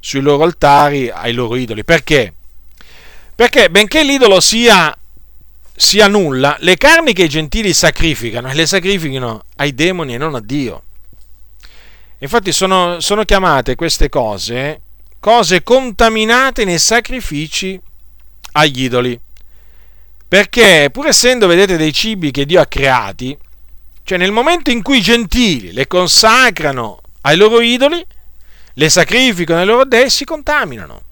sui loro altari ai loro idoli. Perché? Perché benché l'idolo sia, sia nulla, le carni che i gentili sacrificano, le sacrificano ai demoni e non a Dio. Infatti sono, sono chiamate queste cose cose contaminate nei sacrifici agli idoli. Perché pur essendo, vedete, dei cibi che Dio ha creati, cioè nel momento in cui i gentili le consacrano ai loro idoli, le sacrificano ai loro dei, si contaminano.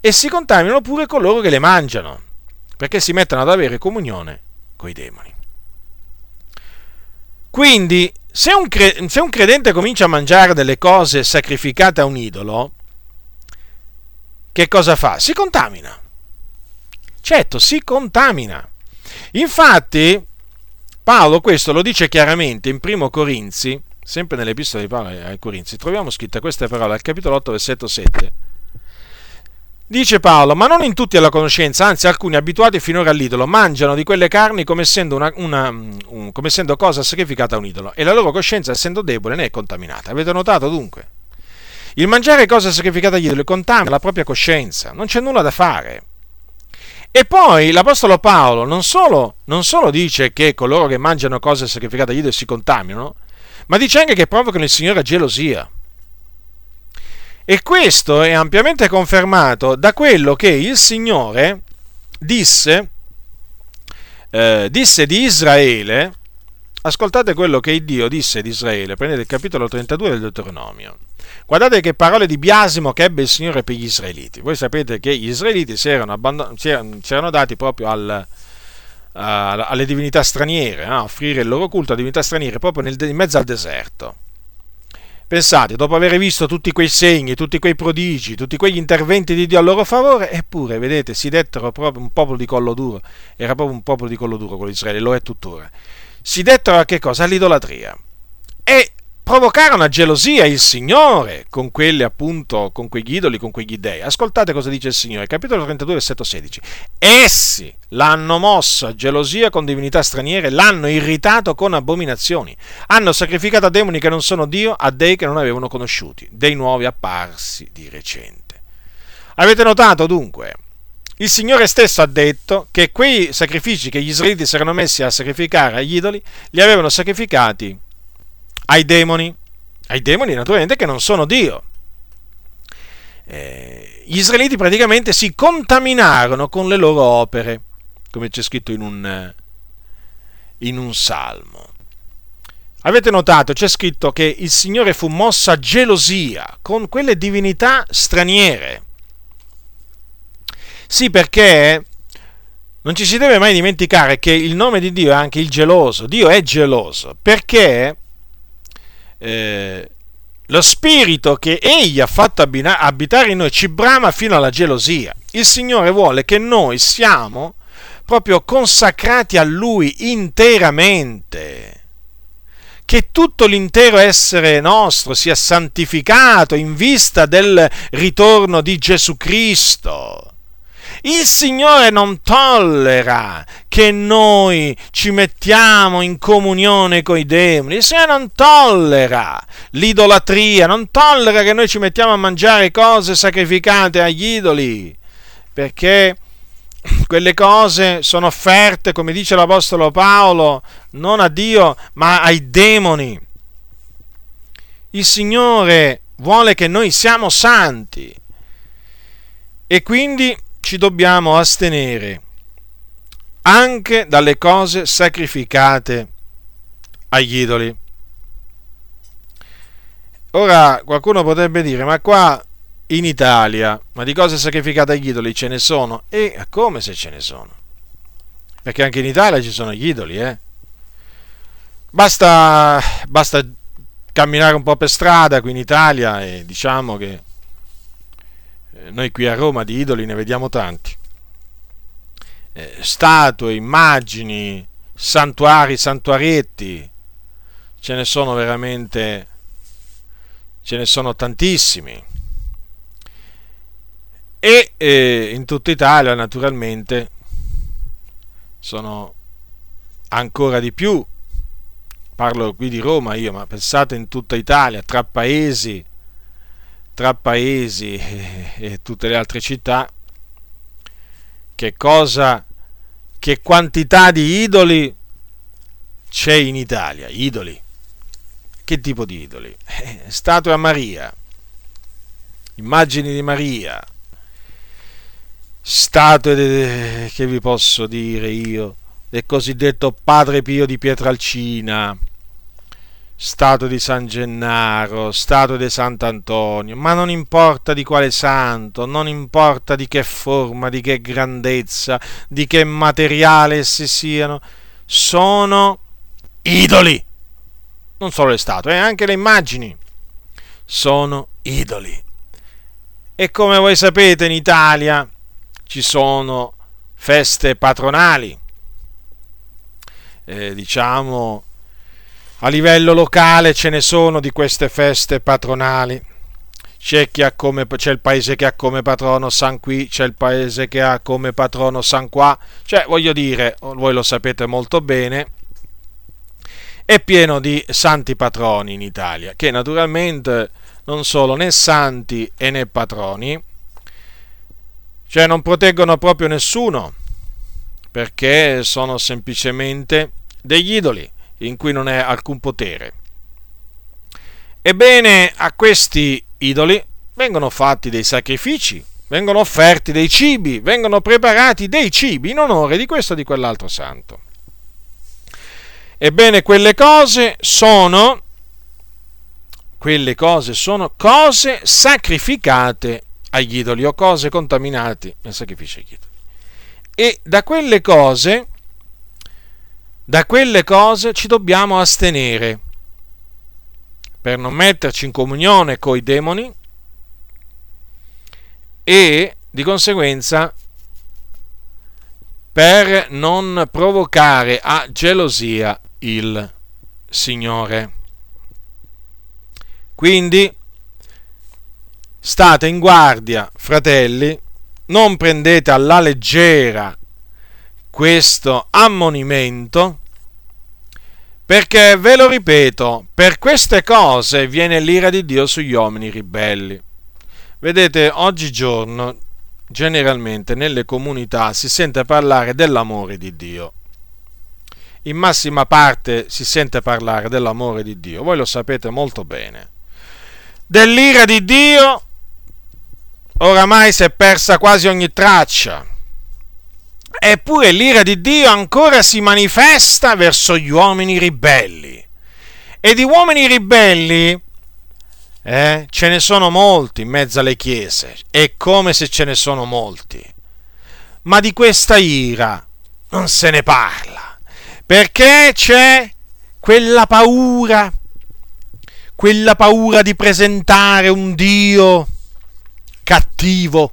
E si contaminano pure coloro che le mangiano, perché si mettono ad avere comunione con i demoni. Quindi, se un, cre- se un credente comincia a mangiare delle cose sacrificate a un idolo, che cosa fa? Si contamina certo si contamina. Infatti, Paolo questo lo dice chiaramente in primo Corinzi, sempre nell'epistola di Paolo ai Corinzi, troviamo scritte queste parole al capitolo 8, versetto 7. Dice Paolo, ma non in tutti alla conoscenza, anzi alcuni abituati finora all'idolo mangiano di quelle carni come essendo, una, una, un, come essendo cosa sacrificata a un idolo e la loro coscienza essendo debole ne è contaminata. Avete notato dunque? Il mangiare cose sacrificate agli idoli contamina la propria coscienza, non c'è nulla da fare. E poi l'Apostolo Paolo non solo, non solo dice che coloro che mangiano cose sacrificate agli idoli si contaminano, ma dice anche che provocano il Signore a gelosia. E questo è ampiamente confermato da quello che il Signore disse, eh, disse di Israele. Ascoltate quello che Dio disse di Israele, prendete il capitolo 32 del Deuteronomio. Guardate che parole di biasimo che ebbe il Signore per gli israeliti. Voi sapete che gli israeliti si erano, abbandon- si erano, si erano dati proprio al, uh, alle divinità straniere, a offrire il loro culto a divinità straniere proprio nel, in mezzo al deserto. Pensate, dopo aver visto tutti quei segni, tutti quei prodigi, tutti quegli interventi di Dio a loro favore, eppure, vedete, si dettero proprio un popolo di collo duro. Era proprio un popolo di collo duro di Israele, lo è tuttora. Si dettero a che cosa? All'idolatria. E provocarono a gelosia il Signore con quelli appunto, con quegli idoli, con quegli dei. Ascoltate cosa dice il Signore, capitolo 32, versetto 16. Essi l'hanno mosso a gelosia con divinità straniere, l'hanno irritato con abominazioni, hanno sacrificato a demoni che non sono Dio, a dei che non avevano conosciuti, dei nuovi apparsi di recente. Avete notato dunque? Il Signore stesso ha detto che quei sacrifici che gli israeliti si erano messi a sacrificare agli idoli, li avevano sacrificati ai demoni, ai demoni naturalmente che non sono Dio. Eh, gli israeliti praticamente si contaminarono con le loro opere, come c'è scritto in un, in un salmo. Avete notato, c'è scritto che il Signore fu mosso a gelosia con quelle divinità straniere. Sì, perché non ci si deve mai dimenticare che il nome di Dio è anche il geloso. Dio è geloso perché eh, lo spirito che egli ha fatto abitare in noi ci brama fino alla gelosia. Il Signore vuole che noi siamo proprio consacrati a Lui interamente. Che tutto l'intero essere nostro sia santificato in vista del ritorno di Gesù Cristo il Signore non tollera che noi ci mettiamo in comunione con i demoni. Il Signore non tollera l'idolatria, non tollera che noi ci mettiamo a mangiare cose sacrificate agli idoli, perché quelle cose sono offerte, come dice l'Apostolo Paolo, non a Dio, ma ai demoni. Il Signore vuole che noi siamo santi e quindi ci dobbiamo astenere anche dalle cose sacrificate agli idoli. Ora qualcuno potrebbe dire, ma qua in Italia, ma di cose sacrificate agli idoli ce ne sono? E come se ce ne sono? Perché anche in Italia ci sono gli idoli, eh? Basta, basta camminare un po' per strada qui in Italia e diciamo che noi qui a Roma di idoli ne vediamo tanti. Eh, statue, immagini, santuari, santuarietti, ce ne sono veramente, ce ne sono tantissimi. E eh, in tutta Italia naturalmente sono ancora di più. Parlo qui di Roma io, ma pensate in tutta Italia, tra paesi tra paesi e tutte le altre città, che cosa, che quantità di idoli c'è in Italia? Idoli. Che tipo di idoli? Eh, statue a Maria, immagini di Maria, statue che vi posso dire io, del cosiddetto Padre Pio di Pietralcina, statue di San Gennaro, statue di Sant'Antonio, ma non importa di quale santo, non importa di che forma, di che grandezza, di che materiale essi siano, sono idoli. Non solo le statue, eh, anche le immagini sono idoli. E come voi sapete in Italia ci sono feste patronali, eh, diciamo a livello locale ce ne sono di queste feste patronali. C'è, come, c'è, il paese che ha come patrono San Qui, c'è il paese che ha come patrono San Qua. Cioè, voglio dire, voi lo sapete molto bene, è pieno di santi patroni in Italia, che naturalmente non sono né santi e né patroni, cioè non proteggono proprio nessuno, perché sono semplicemente degli idoli in cui non è alcun potere. Ebbene, a questi idoli vengono fatti dei sacrifici, vengono offerti dei cibi, vengono preparati dei cibi in onore di questo o di quell'altro santo. Ebbene, quelle cose sono quelle cose sono cose sacrificate agli idoli o cose contaminate nel sacrificio agli idoli. E da quelle cose da quelle cose ci dobbiamo astenere per non metterci in comunione con i demoni e di conseguenza per non provocare a gelosia il Signore. Quindi state in guardia, fratelli, non prendete alla leggera questo ammonimento, perché ve lo ripeto, per queste cose viene l'ira di Dio sugli uomini ribelli. Vedete, oggigiorno generalmente nelle comunità si sente parlare dell'amore di Dio. In massima parte si sente parlare dell'amore di Dio, voi lo sapete molto bene. Dell'ira di Dio oramai si è persa quasi ogni traccia. Eppure l'ira di Dio ancora si manifesta verso gli uomini ribelli. E di uomini ribelli eh, ce ne sono molti in mezzo alle chiese, è come se ce ne sono molti. Ma di questa ira non se ne parla, perché c'è quella paura, quella paura di presentare un Dio cattivo.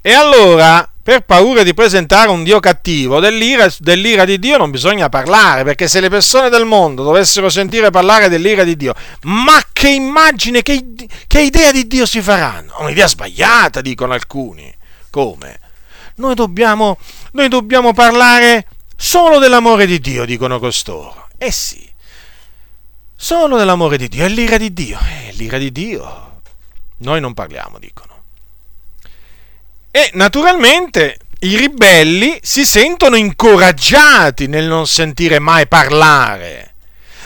E allora per paura di presentare un Dio cattivo, dell'ira, dell'ira, di Dio non bisogna parlare, perché se le persone del mondo dovessero sentire parlare dell'ira di Dio, ma che immagine, che, che idea di Dio si faranno? Un'idea sbagliata, dicono alcuni. Come? Noi dobbiamo, noi dobbiamo parlare solo dell'amore di Dio, dicono costoro. Eh sì, solo dell'amore di Dio, è l'ira di Dio, è l'ira di Dio. Noi non parliamo, dicono. E naturalmente i ribelli si sentono incoraggiati nel non sentire mai parlare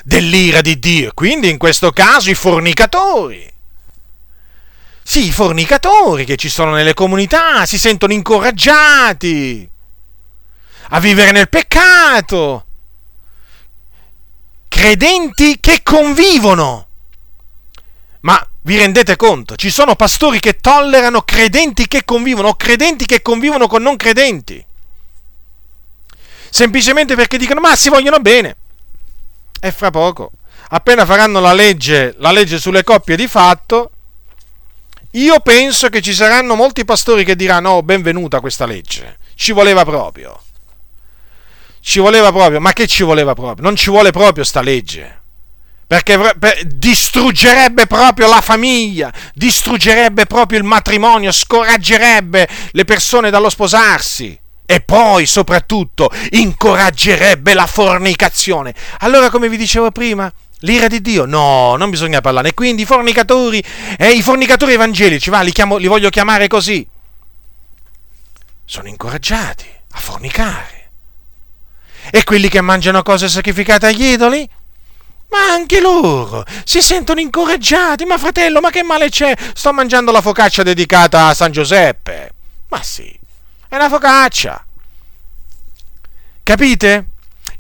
dell'ira di Dio, quindi in questo caso i fornicatori. Sì, i fornicatori che ci sono nelle comunità si sentono incoraggiati a vivere nel peccato. Credenti che convivono. Ma vi rendete conto? Ci sono pastori che tollerano credenti che convivono, o credenti che convivono con non credenti. Semplicemente perché dicono, ma si vogliono bene. E fra poco, appena faranno la legge, la legge sulle coppie di fatto, io penso che ci saranno molti pastori che diranno, oh, benvenuta questa legge. Ci voleva proprio. Ci voleva proprio. Ma che ci voleva proprio? Non ci vuole proprio sta legge perché distruggerebbe proprio la famiglia, distruggerebbe proprio il matrimonio, scoraggerebbe le persone dallo sposarsi e poi soprattutto incoraggerebbe la fornicazione. Allora, come vi dicevo prima, l'ira di Dio? No, non bisogna parlare. Quindi i fornicatori, eh, i fornicatori evangelici, va, li, chiamo, li voglio chiamare così, sono incoraggiati a fornicare. E quelli che mangiano cose sacrificate agli idoli? Ma anche loro si sentono incoraggiati. Ma fratello, ma che male c'è? Sto mangiando la focaccia dedicata a San Giuseppe. Ma sì, è una focaccia. Capite?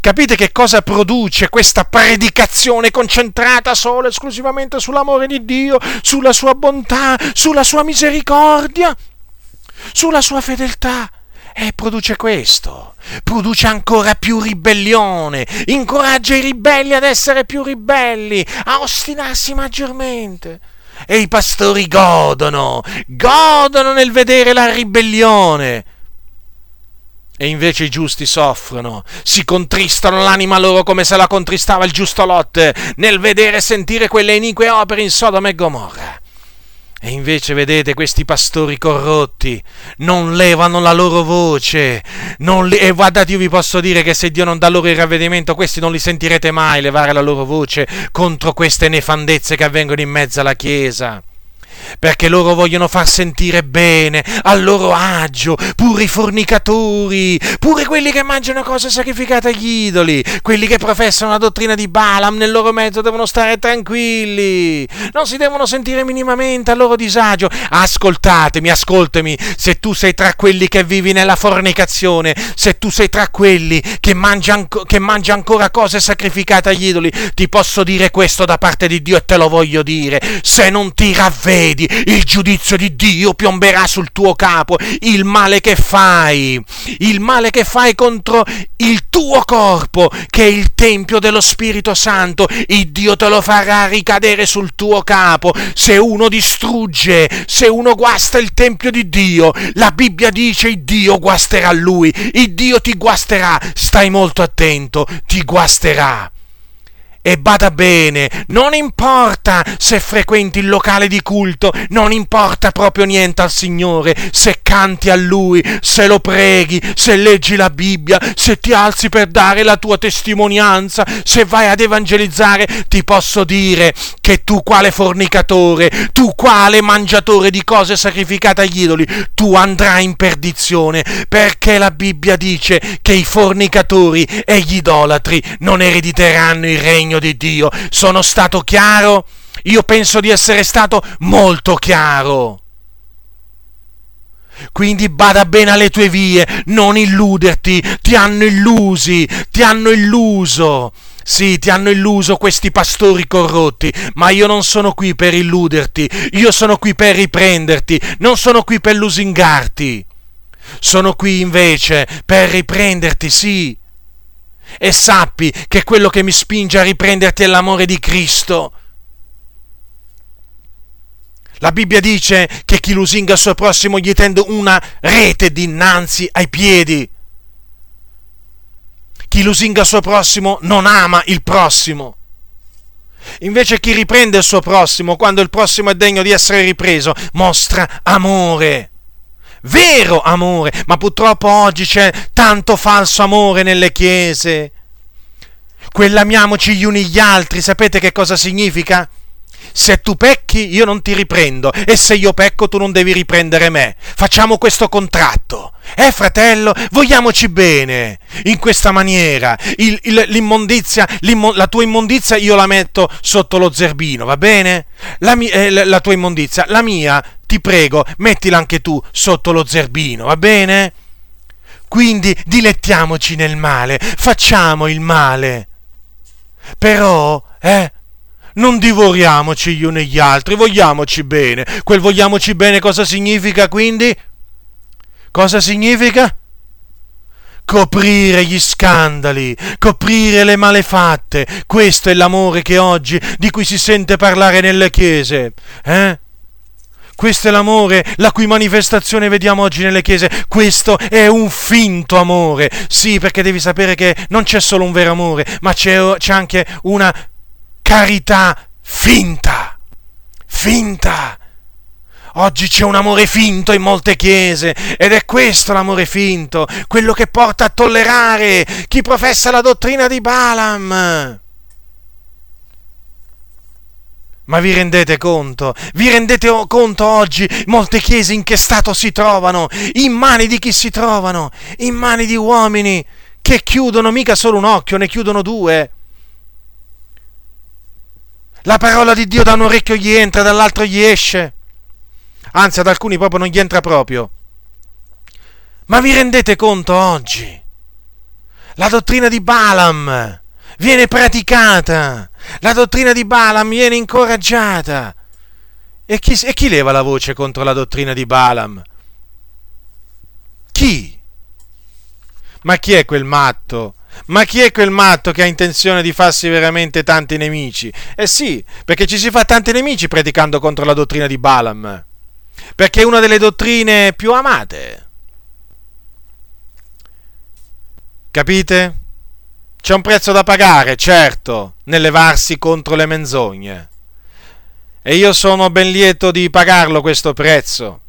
Capite che cosa produce questa predicazione concentrata solo e esclusivamente sull'amore di Dio, sulla sua bontà, sulla sua misericordia, sulla sua fedeltà? E produce questo, produce ancora più ribellione, incoraggia i ribelli ad essere più ribelli, a ostinarsi maggiormente. E i pastori godono, godono nel vedere la ribellione. E invece i giusti soffrono, si contristano l'anima loro come se la contristava il giusto Lot nel vedere e sentire quelle inique opere in Sodoma e Gomorra. E invece vedete questi pastori corrotti non levano la loro voce. Le... E guardate, io vi posso dire che se Dio non dà loro il ravvedimento, questi non li sentirete mai levare la loro voce contro queste nefandezze che avvengono in mezzo alla Chiesa perché loro vogliono far sentire bene, a loro agio, pure i fornicatori, pure quelli che mangiano cose sacrificate agli idoli, quelli che professano la dottrina di Balaam nel loro mezzo devono stare tranquilli, non si devono sentire minimamente a loro disagio. Ascoltatemi, ascoltami, se tu sei tra quelli che vivi nella fornicazione, se tu sei tra quelli che mangi, anco, che mangi ancora cose sacrificate agli idoli, ti posso dire questo da parte di Dio e te lo voglio dire, se non ti ravvedi, vedi, il giudizio di Dio piomberà sul tuo capo, il male che fai, il male che fai contro il tuo corpo, che è il Tempio dello Spirito Santo, il Dio te lo farà ricadere sul tuo capo. Se uno distrugge, se uno guasta il Tempio di Dio, la Bibbia dice il Dio guasterà lui, il Dio ti guasterà, stai molto attento, ti guasterà. E bada bene, non importa se frequenti il locale di culto, non importa proprio niente al Signore, se canti a Lui, se lo preghi, se leggi la Bibbia, se ti alzi per dare la tua testimonianza, se vai ad evangelizzare, ti posso dire che tu quale fornicatore, tu quale mangiatore di cose sacrificate agli idoli, tu andrai in perdizione, perché la Bibbia dice che i fornicatori e gli idolatri non erediteranno il regno di Dio. Sono stato chiaro? Io penso di essere stato molto chiaro. Quindi bada bene alle tue vie, non illuderti, ti hanno illusi, ti hanno illuso. Sì, ti hanno illuso questi pastori corrotti, ma io non sono qui per illuderti, io sono qui per riprenderti, non sono qui per lusingarti. Sono qui invece per riprenderti, sì. E sappi che quello che mi spinge a riprenderti è l'amore di Cristo. La Bibbia dice che chi lusinga il suo prossimo gli tende una rete dinanzi ai piedi. Chi lusinga il suo prossimo non ama il prossimo. Invece chi riprende il suo prossimo quando il prossimo è degno di essere ripreso mostra amore. Vero amore, ma purtroppo oggi c'è tanto falso amore nelle chiese. Quell'amiamoci gli uni gli altri, sapete che cosa significa? Se tu pecchi io non ti riprendo e se io pecco tu non devi riprendere me. Facciamo questo contratto. Eh fratello, vogliamoci bene. In questa maniera il, il, l'immondizia, l'immo, la tua immondizia io la metto sotto lo zerbino, va bene? La, eh, la tua immondizia, la mia, ti prego, mettila anche tu sotto lo zerbino, va bene? Quindi dilettiamoci nel male, facciamo il male. Però, eh, non divoriamoci gli uni gli altri, vogliamoci bene. Quel vogliamoci bene cosa significa quindi? Cosa significa? Coprire gli scandali, coprire le malefatte. Questo è l'amore che oggi, di cui si sente parlare nelle chiese. Eh? Questo è l'amore, la cui manifestazione vediamo oggi nelle chiese. Questo è un finto amore. Sì, perché devi sapere che non c'è solo un vero amore, ma c'è, c'è anche una carità finta, finta. Oggi c'è un amore finto in molte chiese ed è questo l'amore finto, quello che porta a tollerare chi professa la dottrina di Balaam. Ma vi rendete conto? Vi rendete conto oggi molte chiese in che stato si trovano? In mani di chi si trovano? In mani di uomini che chiudono mica solo un occhio, ne chiudono due. La parola di Dio da un orecchio gli entra, dall'altro gli esce. Anzi, ad alcuni proprio non gli entra proprio. Ma vi rendete conto oggi? La dottrina di Balaam viene praticata, la dottrina di Balaam viene incoraggiata. E chi, e chi leva la voce contro la dottrina di Balaam? Chi? Ma chi è quel matto ma chi è quel matto che ha intenzione di farsi veramente tanti nemici? Eh sì, perché ci si fa tanti nemici predicando contro la dottrina di Balaam, perché è una delle dottrine più amate. Capite? C'è un prezzo da pagare, certo, nel levarsi contro le menzogne. E io sono ben lieto di pagarlo questo prezzo.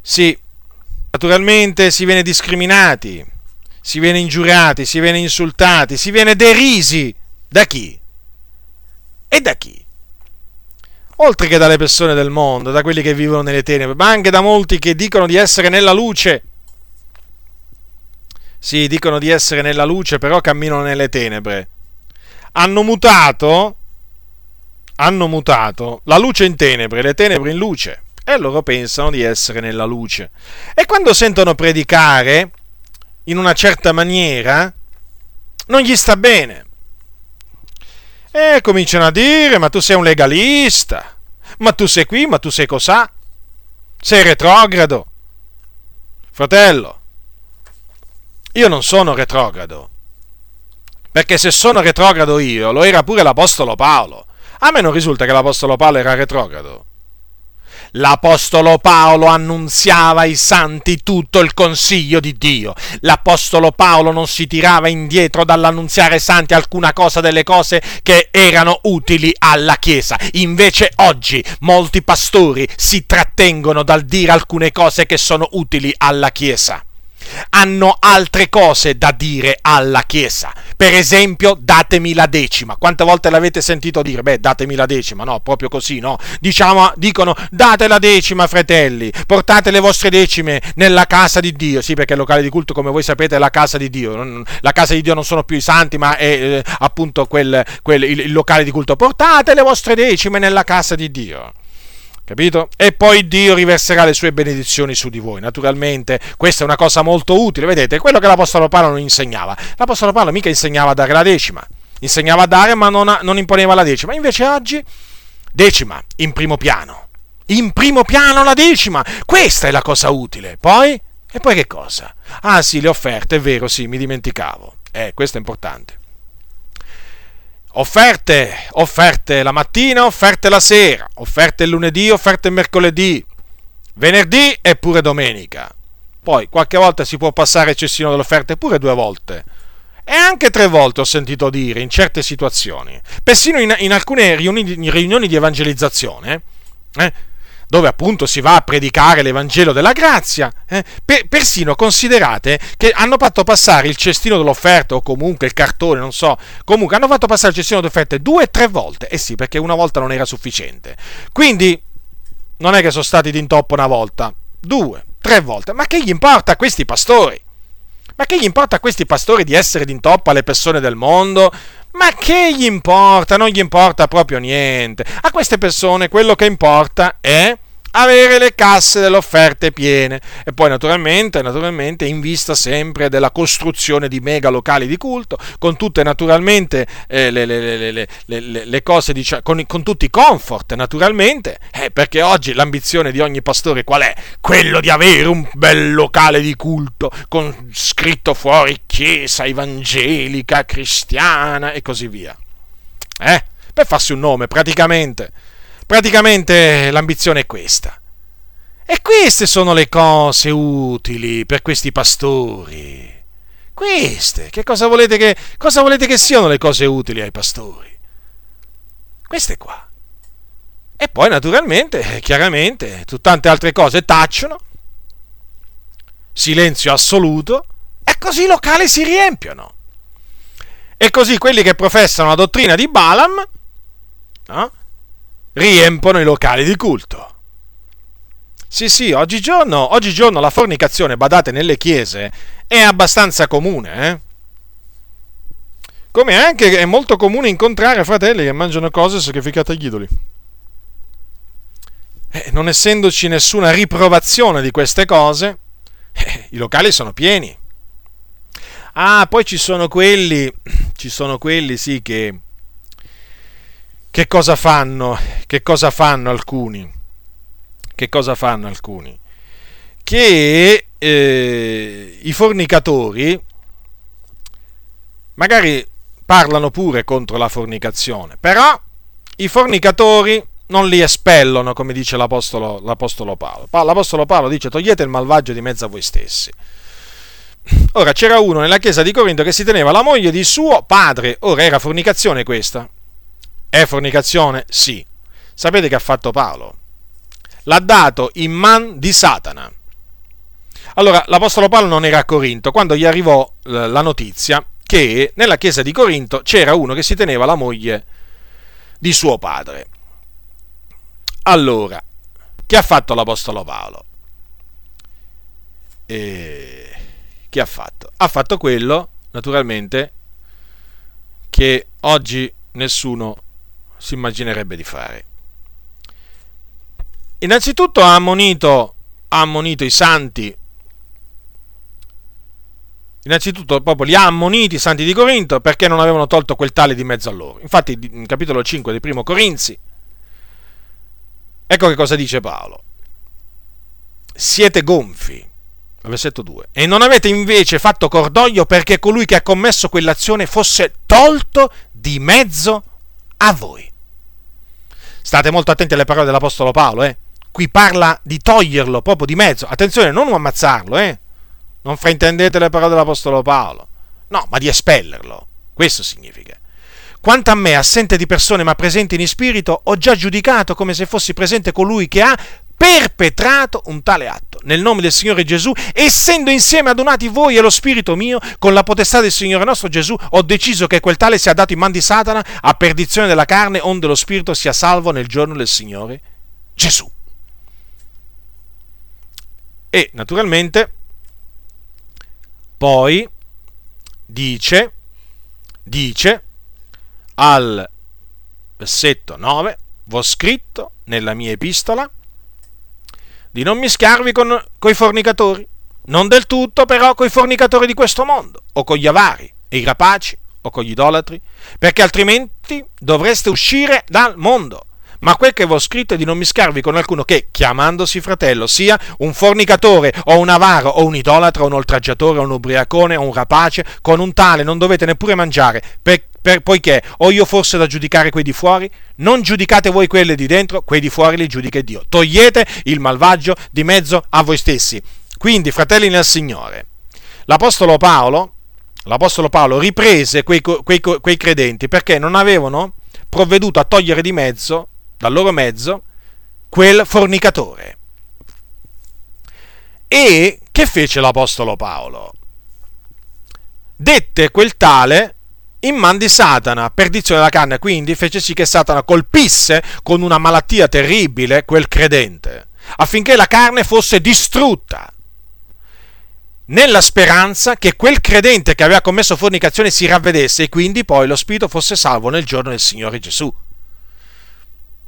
Sì, naturalmente si viene discriminati si viene ingiurati, si viene insultati, si viene derisi. Da chi? E da chi? Oltre che dalle persone del mondo, da quelli che vivono nelle tenebre, ma anche da molti che dicono di essere nella luce. Sì, dicono di essere nella luce, però camminano nelle tenebre. Hanno mutato, hanno mutato la luce in tenebre, le tenebre in luce. E loro pensano di essere nella luce. E quando sentono predicare in una certa maniera, non gli sta bene. E cominciano a dire, ma tu sei un legalista, ma tu sei qui, ma tu sei cos'ha, sei retrogrado. Fratello, io non sono retrogrado, perché se sono retrogrado io, lo era pure l'Apostolo Paolo. A me non risulta che l'Apostolo Paolo era retrogrado. L'Apostolo Paolo annunziava ai santi tutto il consiglio di Dio. L'Apostolo Paolo non si tirava indietro dall'annunziare ai santi alcuna cosa delle cose che erano utili alla Chiesa. Invece oggi molti pastori si trattengono dal dire alcune cose che sono utili alla Chiesa hanno altre cose da dire alla Chiesa. Per esempio, datemi la decima. Quante volte l'avete sentito dire? Beh, datemi la decima, no, proprio così, no? Diciamo, dicono, date la decima, fratelli, portate le vostre decime nella casa di Dio. Sì, perché il locale di culto, come voi sapete, è la casa di Dio. La casa di Dio non sono più i santi, ma è eh, appunto quel, quel, il, il locale di culto. Portate le vostre decime nella casa di Dio. Capito? E poi Dio riverserà le sue benedizioni su di voi. Naturalmente, questa è una cosa molto utile. Vedete, quello che l'Apostolo Paolo non insegnava. L'Apostolo Paolo mica insegnava a dare la decima. Insegnava a dare, ma non, a, non imponeva la decima. Invece oggi, decima, in primo piano. In primo piano la decima. Questa è la cosa utile. Poi? E poi che cosa? Ah sì, le offerte, è vero, sì, mi dimenticavo. Eh, questo è importante offerte, offerte la mattina, offerte la sera, offerte il lunedì, offerte il mercoledì, venerdì e pure domenica. Poi qualche volta si può passare il delle offerte pure due volte. E anche tre volte ho sentito dire in certe situazioni, persino in, in alcune riunioni, riunioni, di evangelizzazione, eh, dove appunto si va a predicare l'Evangelo della grazia, eh, per, persino considerate che hanno fatto passare il cestino dell'offerta o comunque il cartone, non so, comunque hanno fatto passare il cestino dell'offerta due o tre volte, eh sì, perché una volta non era sufficiente. Quindi non è che sono stati d'intoppo una volta, due, tre volte, ma che gli importa a questi pastori? Ma che gli importa a questi pastori di essere d'intoppo alle persone del mondo? Ma che gli importa? Non gli importa proprio niente. A queste persone quello che importa è avere le casse delle offerte piene e poi naturalmente, naturalmente in vista sempre della costruzione di mega locali di culto con tutte naturalmente eh, le, le, le, le, cose diciamo, con, con, tutti i comfort naturalmente eh, perché oggi l'ambizione di ogni pastore qual è? quello di avere un bel locale di culto con scritto fuori chiesa evangelica cristiana e così via eh? per farsi un nome praticamente Praticamente l'ambizione è questa. E queste sono le cose utili per questi pastori. Queste, che cosa volete che, cosa volete che siano le cose utili ai pastori? Queste qua. E poi naturalmente, chiaramente, tante altre cose tacciono, silenzio assoluto, e così i locali si riempiono. E così quelli che professano la dottrina di Balaam, no? Riempono i locali di culto. Sì, sì, oggigiorno, oggigiorno la fornicazione, badate, nelle chiese è abbastanza comune, eh? Come anche è molto comune incontrare fratelli che mangiano cose sacrificate agli idoli. Eh, non essendoci nessuna riprovazione di queste cose, eh, i locali sono pieni. Ah, poi ci sono quelli, ci sono quelli sì che che cosa fanno? Che cosa fanno alcuni? Che cosa fanno alcuni? Che eh, i fornicatori magari parlano pure contro la fornicazione, però i fornicatori non li espellono, come dice l'Apostolo, l'Apostolo Paolo. L'Apostolo Paolo dice togliete il malvagio di mezzo a voi stessi. Ora c'era uno nella chiesa di Corinto che si teneva la moglie di suo padre, ora era fornicazione questa, è fornicazione? Sì. Sapete che ha fatto Paolo? L'ha dato in man di Satana. Allora, l'Apostolo Paolo non era a Corinto quando gli arrivò la notizia che nella chiesa di Corinto c'era uno che si teneva la moglie di suo padre. Allora, che ha fatto l'Apostolo Paolo? E... Che ha fatto? Ha fatto quello, naturalmente, che oggi nessuno si immaginerebbe di fare. Innanzitutto ha ammonito, ha ammonito i santi, innanzitutto proprio li ha ammoniti i santi di Corinto perché non avevano tolto quel tale di mezzo a loro. Infatti, in capitolo 5 del primo Corinzi, ecco che cosa dice Paolo. Siete gonfi, versetto 2, e non avete invece fatto cordoglio perché colui che ha commesso quell'azione fosse tolto di mezzo a voi. State molto attenti alle parole dell'Apostolo Paolo, eh? qui parla di toglierlo proprio di mezzo. Attenzione, non ammazzarlo, eh? Non fraintendete le parole dell'Apostolo Paolo. No, ma di espellerlo. Questo significa. Quanto a me, assente di persone ma presente in spirito, ho già giudicato come se fossi presente colui che ha perpetrato un tale atto. Nel nome del Signore Gesù, essendo insieme adunati voi e lo Spirito mio, con la potestà del Signore nostro Gesù, ho deciso che quel tale sia dato in man di Satana a perdizione della carne, onde lo Spirito sia salvo nel giorno del Signore Gesù. E naturalmente poi dice, dice al versetto 9, v'ho scritto nella mia epistola di non mischiarvi con i fornicatori, non del tutto però con i fornicatori di questo mondo, o con gli avari e i rapaci, o con gli idolatri, perché altrimenti dovreste uscire dal mondo. Ma quel che vi ho scritto è di non mischiarvi con alcuno che, chiamandosi fratello, sia un fornicatore o un avaro o un idolatra o un oltraggiatore o un ubriacone o un rapace, con un tale non dovete neppure mangiare, per, per, poiché ho io forse da giudicare quei di fuori? Non giudicate voi quelli di dentro, quei di fuori li giudica Dio. Togliete il malvagio di mezzo a voi stessi. Quindi, fratelli nel Signore, l'Apostolo Paolo, l'Apostolo Paolo riprese quei, quei, quei credenti perché non avevano provveduto a togliere di mezzo, dal loro mezzo, quel fornicatore. E che fece l'Apostolo Paolo? Dette quel tale in man di Satana, perdizione della carne, quindi fece sì che Satana colpisse con una malattia terribile quel credente, affinché la carne fosse distrutta, nella speranza che quel credente che aveva commesso fornicazione si ravvedesse e quindi poi lo spirito fosse salvo nel giorno del Signore Gesù.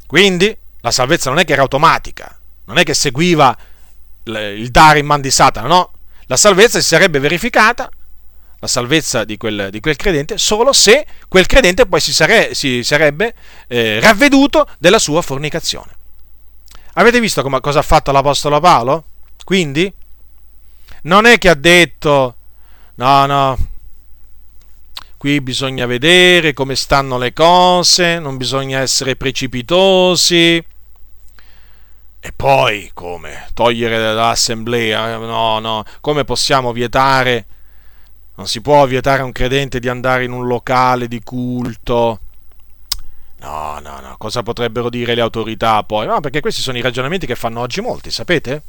Quindi la salvezza non è che era automatica, non è che seguiva il dare in man di Satana, no, la salvezza si sarebbe verificata la salvezza di quel, di quel, credente solo se quel credente poi si, sare, si sarebbe eh, ravveduto della sua fornicazione. Avete visto come, cosa ha fatto l'Apostolo Paolo? Quindi non è che ha detto no, no, qui bisogna vedere come stanno le cose, non bisogna essere precipitosi. E poi come? Togliere dall'assemblea? No, no, come possiamo vietare non si può vietare a un credente di andare in un locale di culto. No, no, no, cosa potrebbero dire le autorità poi? No, perché questi sono i ragionamenti che fanno oggi molti, sapete?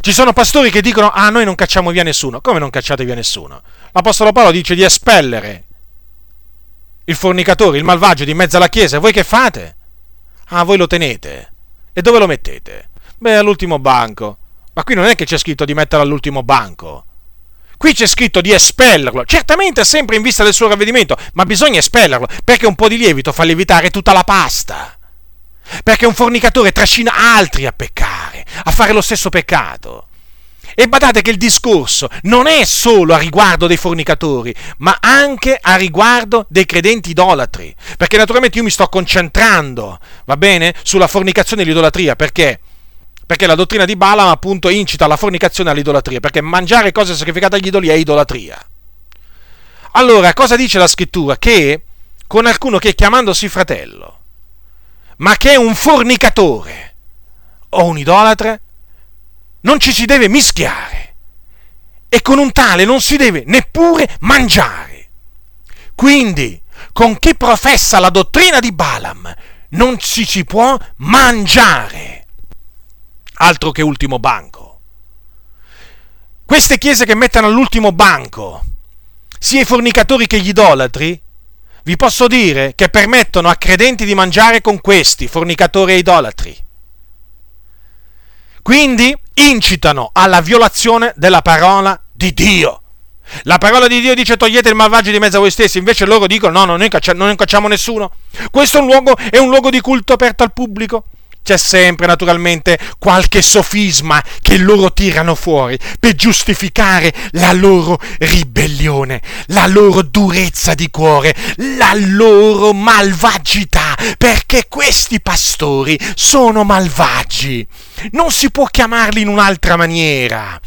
Ci sono pastori che dicono, ah, noi non cacciamo via nessuno. Come non cacciate via nessuno? L'Apostolo Paolo dice di espellere il fornicatore, il malvagio di mezzo alla chiesa. E voi che fate? Ah, voi lo tenete. E dove lo mettete? Beh, all'ultimo banco. Ma qui non è che c'è scritto di metterlo all'ultimo banco. Qui c'è scritto di espellerlo, certamente sempre in vista del suo ravvedimento, ma bisogna espellerlo perché un po' di lievito fa lievitare tutta la pasta. Perché un fornicatore trascina altri a peccare, a fare lo stesso peccato. E badate che il discorso non è solo a riguardo dei fornicatori, ma anche a riguardo dei credenti idolatri. Perché naturalmente io mi sto concentrando, va bene, sulla fornicazione e l'idolatria, perché? Perché la dottrina di Balaam appunto incita alla fornicazione e all'idolatria, perché mangiare cose sacrificate agli idoli è idolatria. Allora, cosa dice la scrittura? Che con alcuno che chiamandosi fratello, ma che è un fornicatore o un idolatra, non ci si deve mischiare e con un tale non si deve neppure mangiare. Quindi, con chi professa la dottrina di Balaam non ci si può mangiare altro che ultimo banco. Queste chiese che mettono all'ultimo banco sia i fornicatori che gli idolatri, vi posso dire che permettono a credenti di mangiare con questi, fornicatori e idolatri. Quindi incitano alla violazione della parola di Dio. La parola di Dio dice togliete il malvagio di mezzo a voi stessi, invece loro dicono no, no noi non cacciamo nessuno. Questo è un luogo, è un luogo di culto aperto al pubblico c'è sempre naturalmente qualche sofisma che loro tirano fuori per giustificare la loro ribellione, la loro durezza di cuore, la loro malvagità, perché questi pastori sono malvagi. Non si può chiamarli in un'altra maniera.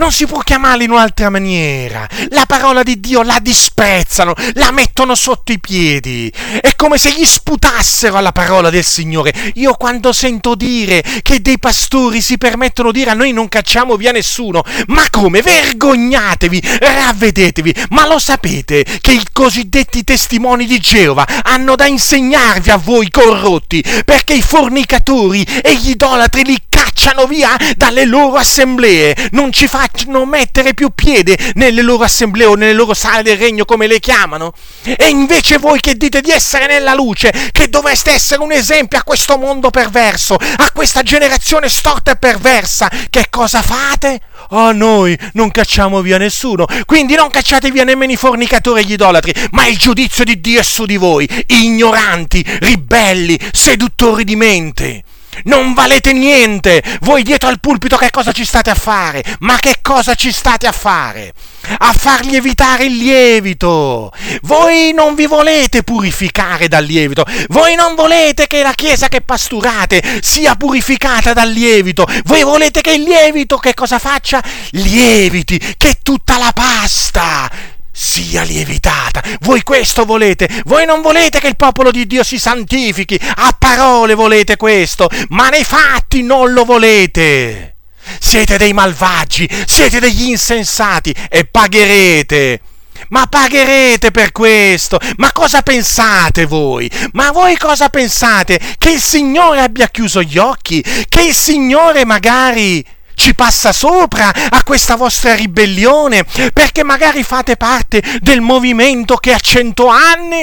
Non si può chiamarla in un'altra maniera. La parola di Dio la disprezzano, la mettono sotto i piedi. È come se gli sputassero alla parola del Signore. Io quando sento dire che dei pastori si permettono di dire a noi non cacciamo via nessuno, ma come? Vergognatevi, ravvedetevi. Ma lo sapete che i cosiddetti testimoni di Geova hanno da insegnarvi a voi corrotti, perché i fornicatori e gli idolatri li cacciano via dalle loro assemblee, non ci facciano mettere più piede nelle loro assemblee o nelle loro sale del regno come le chiamano. E invece voi che dite di essere nella luce, che dovreste essere un esempio a questo mondo perverso, a questa generazione storta e perversa, che cosa fate? Oh, noi non cacciamo via nessuno, quindi non cacciate via nemmeno i fornicatori e gli idolatri, ma il giudizio di Dio è su di voi, ignoranti, ribelli, seduttori di mente. Non valete niente! Voi dietro al pulpito che cosa ci state a fare? Ma che cosa ci state a fare? A far lievitare il lievito! Voi non vi volete purificare dal lievito! Voi non volete che la chiesa che pasturate sia purificata dal lievito! Voi volete che il lievito che cosa faccia? Lieviti! Che tutta la pasta sia lievitata. Voi questo volete? Voi non volete che il popolo di Dio si santifichi? A parole volete questo, ma nei fatti non lo volete. Siete dei malvagi, siete degli insensati e pagherete. Ma pagherete per questo? Ma cosa pensate voi? Ma voi cosa pensate? Che il Signore abbia chiuso gli occhi? Che il Signore magari ci passa sopra a questa vostra ribellione, perché magari fate parte del movimento che ha cento anni,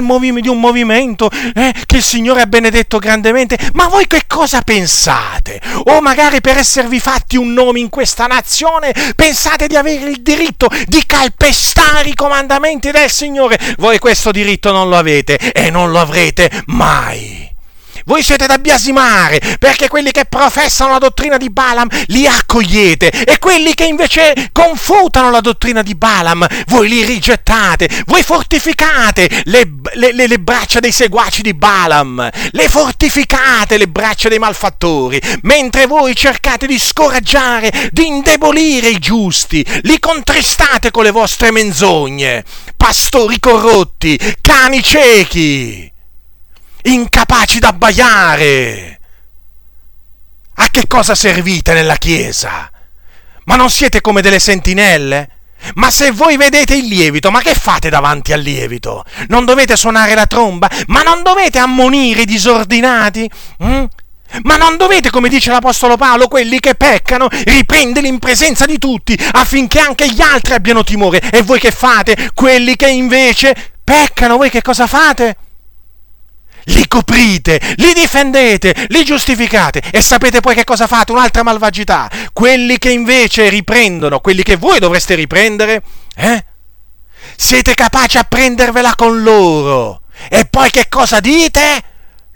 movi- di un movimento eh, che il Signore ha benedetto grandemente, ma voi che cosa pensate? O magari per esservi fatti un nome in questa nazione pensate di avere il diritto di calpestare i comandamenti del Signore? Voi questo diritto non lo avete e non lo avrete mai. Voi siete da biasimare, perché quelli che professano la dottrina di Balaam li accogliete e quelli che invece confutano la dottrina di Balaam, voi li rigettate, voi fortificate le, le, le, le braccia dei seguaci di Balaam, le fortificate le braccia dei malfattori, mentre voi cercate di scoraggiare, di indebolire i giusti, li contristate con le vostre menzogne, pastori corrotti, cani ciechi incapaci d'abbaiare. A che cosa servite nella Chiesa? Ma non siete come delle sentinelle? Ma se voi vedete il lievito, ma che fate davanti al lievito? Non dovete suonare la tromba? Ma non dovete ammonire i disordinati? Mm? Ma non dovete, come dice l'Apostolo Paolo, quelli che peccano, riprenderli in presenza di tutti, affinché anche gli altri abbiano timore. E voi che fate? Quelli che invece peccano, voi che cosa fate? Li coprite, li difendete, li giustificate e sapete poi che cosa fate? Un'altra malvagità. Quelli che invece riprendono, quelli che voi dovreste riprendere, eh? Siete capaci a prendervela con loro. E poi che cosa dite?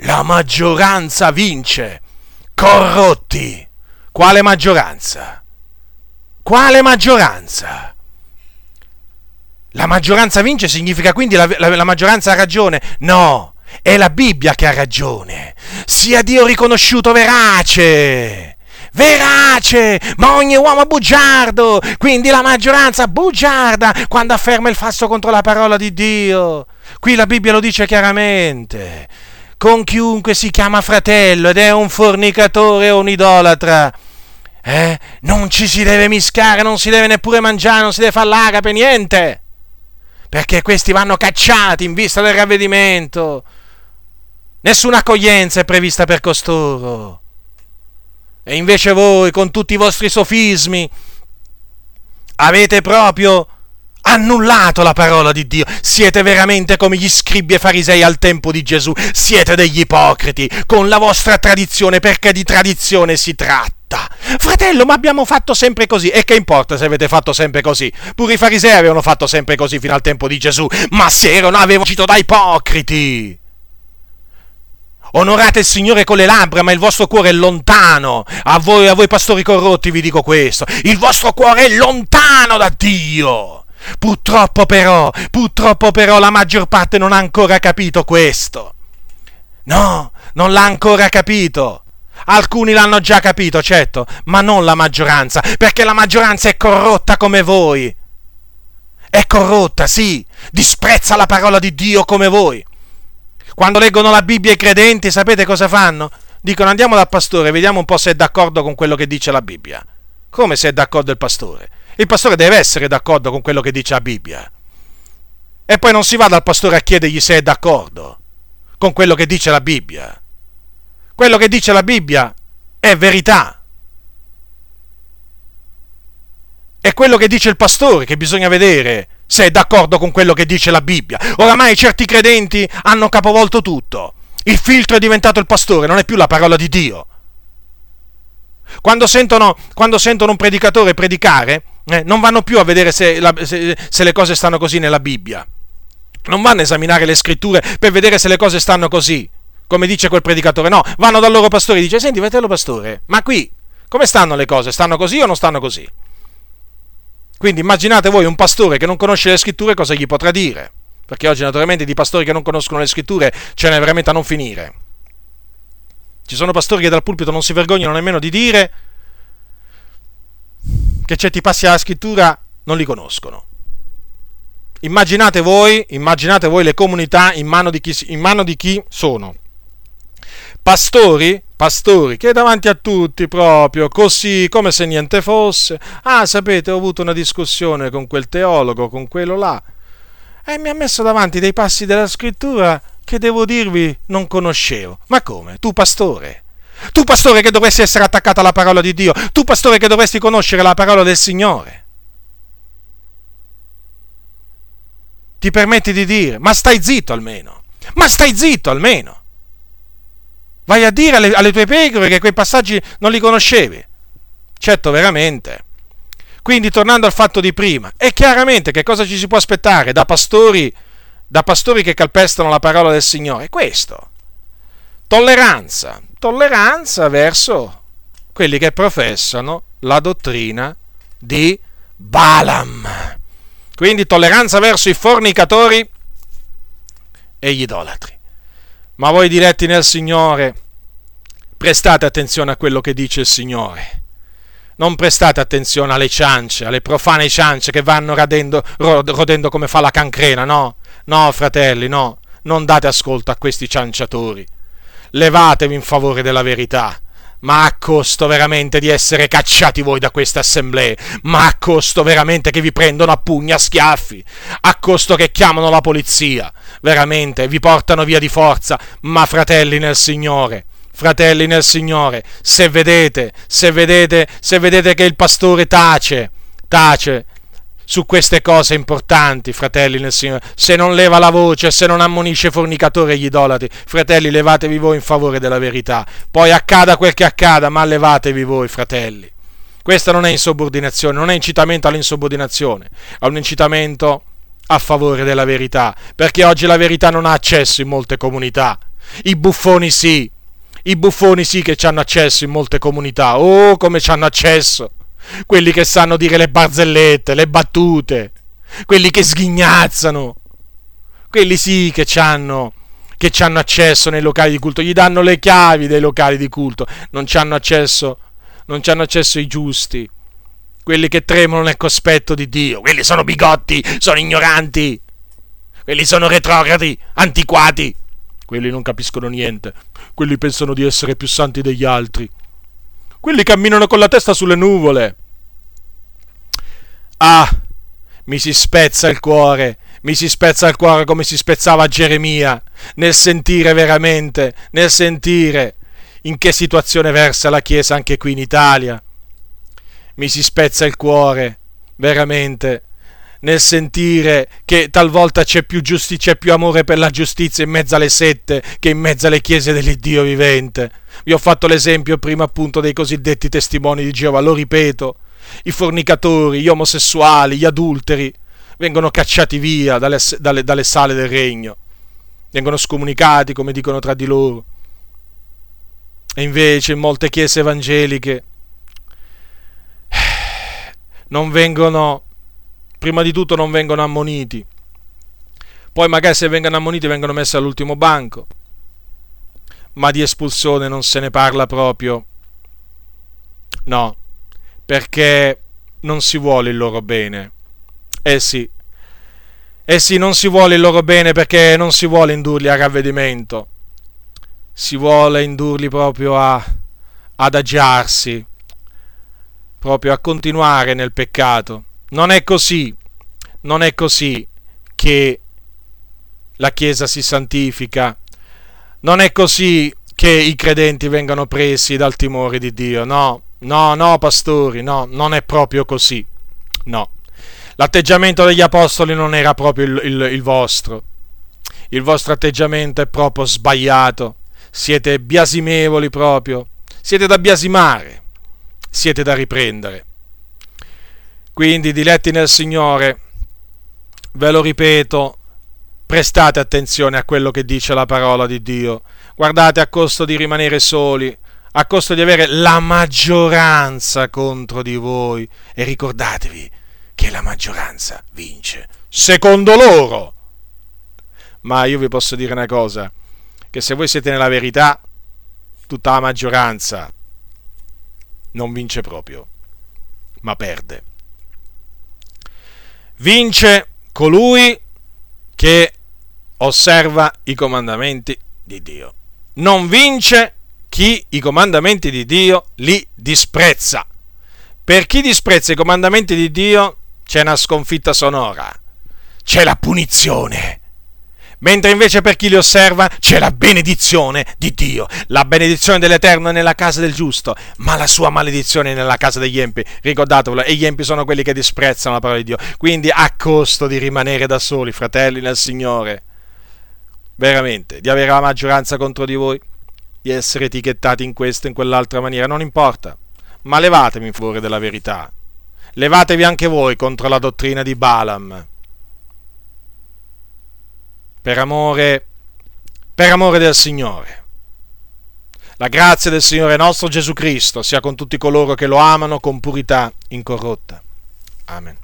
La maggioranza vince. Corrotti. Quale maggioranza? Quale maggioranza? La maggioranza vince significa quindi la, la, la maggioranza ha ragione? No, è la Bibbia che ha ragione. Sia Dio riconosciuto verace. Verace, ma ogni uomo bugiardo, quindi la maggioranza bugiarda quando afferma il falso contro la parola di Dio. Qui la Bibbia lo dice chiaramente. Con chiunque si chiama fratello ed è un fornicatore o un idolatra, eh, non ci si deve miscare, non si deve neppure mangiare, non si deve fare l'agape, niente. Perché questi vanno cacciati in vista del ravvedimento. Nessuna accoglienza è prevista per costoro. E invece voi, con tutti i vostri sofismi, avete proprio annullato la parola di Dio. Siete veramente come gli scribi e farisei al tempo di Gesù. Siete degli ipocriti con la vostra tradizione, perché di tradizione si tratta. Fratello, ma abbiamo fatto sempre così. E che importa se avete fatto sempre così? Pure i farisei avevano fatto sempre così fino al tempo di Gesù. Ma se erano, avevano agito da ipocriti. Onorate il Signore con le labbra, ma il vostro cuore è lontano. A voi, a voi pastori corrotti vi dico questo. Il vostro cuore è lontano da Dio. Purtroppo però, purtroppo però la maggior parte non ha ancora capito questo. No, non l'ha ancora capito. Alcuni l'hanno già capito, certo, ma non la maggioranza, perché la maggioranza è corrotta come voi. È corrotta, sì, disprezza la parola di Dio come voi. Quando leggono la Bibbia i credenti, sapete cosa fanno? Dicono andiamo dal pastore, vediamo un po' se è d'accordo con quello che dice la Bibbia. Come se è d'accordo il pastore? Il pastore deve essere d'accordo con quello che dice la Bibbia. E poi non si va dal pastore a chiedergli se è d'accordo con quello che dice la Bibbia. Quello che dice la Bibbia è verità. È quello che dice il pastore che bisogna vedere se è d'accordo con quello che dice la Bibbia. Oramai certi credenti hanno capovolto tutto. Il filtro è diventato il pastore, non è più la parola di Dio. Quando sentono, quando sentono un predicatore predicare, eh, non vanno più a vedere se, la, se, se le cose stanno così nella Bibbia. Non vanno a esaminare le scritture per vedere se le cose stanno così, come dice quel predicatore. No, vanno dal loro pastore e dice, senti, fratello pastore, ma qui come stanno le cose? Stanno così o non stanno così? Quindi immaginate voi un pastore che non conosce le scritture cosa gli potrà dire. Perché oggi naturalmente di pastori che non conoscono le scritture ce n'è veramente a non finire. Ci sono pastori che dal pulpito non si vergognano nemmeno di dire che certi passi alla scrittura non li conoscono. Immaginate voi, immaginate voi le comunità in mano di chi, in mano di chi sono. Pastori, pastori che davanti a tutti proprio così come se niente fosse. Ah, sapete, ho avuto una discussione con quel teologo, con quello là, e mi ha messo davanti dei passi della scrittura che devo dirvi non conoscevo. Ma come? Tu pastore? Tu pastore che dovresti essere attaccato alla parola di Dio? Tu pastore che dovresti conoscere la parola del Signore? Ti permetti di dire, ma stai zitto almeno, ma stai zitto almeno. Vai a dire alle, alle tue pecore che quei passaggi non li conoscevi. Certo, veramente. Quindi, tornando al fatto di prima, è chiaramente che cosa ci si può aspettare da pastori da pastori che calpestano la parola del Signore questo. Tolleranza, tolleranza verso quelli che professano la dottrina di Balaam. Quindi tolleranza verso i fornicatori e gli idolatri. Ma voi diretti nel Signore, prestate attenzione a quello che dice il Signore. Non prestate attenzione alle ciance, alle profane ciance che vanno radendo, rodendo come fa la cancrena, no? No, fratelli, no, non date ascolto a questi cianciatori. Levatevi in favore della verità. Ma a costo veramente di essere cacciati voi da queste assemblee, ma a costo veramente che vi prendono a pugni, a schiaffi, a costo che chiamano la polizia, veramente vi portano via di forza, ma fratelli nel Signore, fratelli nel Signore, se vedete, se vedete, se vedete che il pastore tace, tace, su queste cose importanti, fratelli nel Signore. Se non leva la voce, se non ammonisce fornicatori e gli idolatri, fratelli, levatevi voi in favore della verità. Poi accada quel che accada, ma levatevi voi, fratelli. Questa non è insubordinazione, non è incitamento all'insubordinazione, è un incitamento a favore della verità, perché oggi la verità non ha accesso in molte comunità. I buffoni sì, i buffoni sì che ci hanno accesso in molte comunità. Oh, come ci hanno accesso! Quelli che sanno dire le barzellette, le battute, quelli che sghignazzano, quelli sì che hanno che hanno accesso nei locali di culto, gli danno le chiavi dei locali di culto, non ci hanno accesso, non hanno accesso i giusti, quelli che tremano nel cospetto di Dio, quelli sono bigotti, sono ignoranti, quelli sono retrogradi, antiquati, quelli non capiscono niente, quelli pensano di essere più santi degli altri. Quelli camminano con la testa sulle nuvole. Ah, mi si spezza il cuore, mi si spezza il cuore come si spezzava Geremia, nel sentire veramente, nel sentire in che situazione versa la Chiesa anche qui in Italia. Mi si spezza il cuore, veramente, nel sentire che talvolta c'è più, giusti- c'è più amore per la giustizia in mezzo alle sette che in mezzo alle chiese dell'Iddio vivente. Vi ho fatto l'esempio prima appunto dei cosiddetti testimoni di Geova, lo ripeto, i fornicatori, gli omosessuali, gli adulteri vengono cacciati via dalle, dalle, dalle sale del regno, vengono scomunicati come dicono tra di loro. E invece in molte chiese evangeliche non vengono prima di tutto non vengono ammoniti, poi magari se vengono ammoniti vengono messi all'ultimo banco, ma di espulsione non se ne parla proprio. No, perché non si vuole il loro bene. Eh sì, eh sì, non si vuole il loro bene perché non si vuole indurli a ravvedimento, si vuole indurli proprio a, ad agiarsi, proprio a continuare nel peccato. Non è così, non è così che la Chiesa si santifica, non è così che i credenti vengono presi dal timore di Dio, no, no, no, pastori, no, non è proprio così, no. L'atteggiamento degli apostoli non era proprio il, il, il vostro, il vostro atteggiamento è proprio sbagliato, siete biasimevoli proprio, siete da biasimare, siete da riprendere. Quindi, diletti nel Signore, ve lo ripeto, prestate attenzione a quello che dice la parola di Dio. Guardate, a costo di rimanere soli, a costo di avere la maggioranza contro di voi. E ricordatevi che la maggioranza vince, secondo loro. Ma io vi posso dire una cosa, che se voi siete nella verità, tutta la maggioranza non vince proprio, ma perde. Vince colui che osserva i comandamenti di Dio. Non vince chi i comandamenti di Dio li disprezza. Per chi disprezza i comandamenti di Dio c'è una sconfitta sonora, c'è la punizione. Mentre invece per chi li osserva c'è la benedizione di Dio. La benedizione dell'Eterno è nella casa del giusto, ma la sua maledizione è nella casa degli empi. Ricordatevelo, e gli empi sono quelli che disprezzano la parola di Dio. Quindi a costo di rimanere da soli, fratelli nel Signore veramente, di avere la maggioranza contro di voi, di essere etichettati in questa e in quell'altra maniera, non importa, ma levatevi in favore della verità. Levatevi anche voi contro la dottrina di Balaam. Per amore, per amore del Signore. La grazia del Signore nostro Gesù Cristo sia con tutti coloro che lo amano con purità incorrotta. Amen.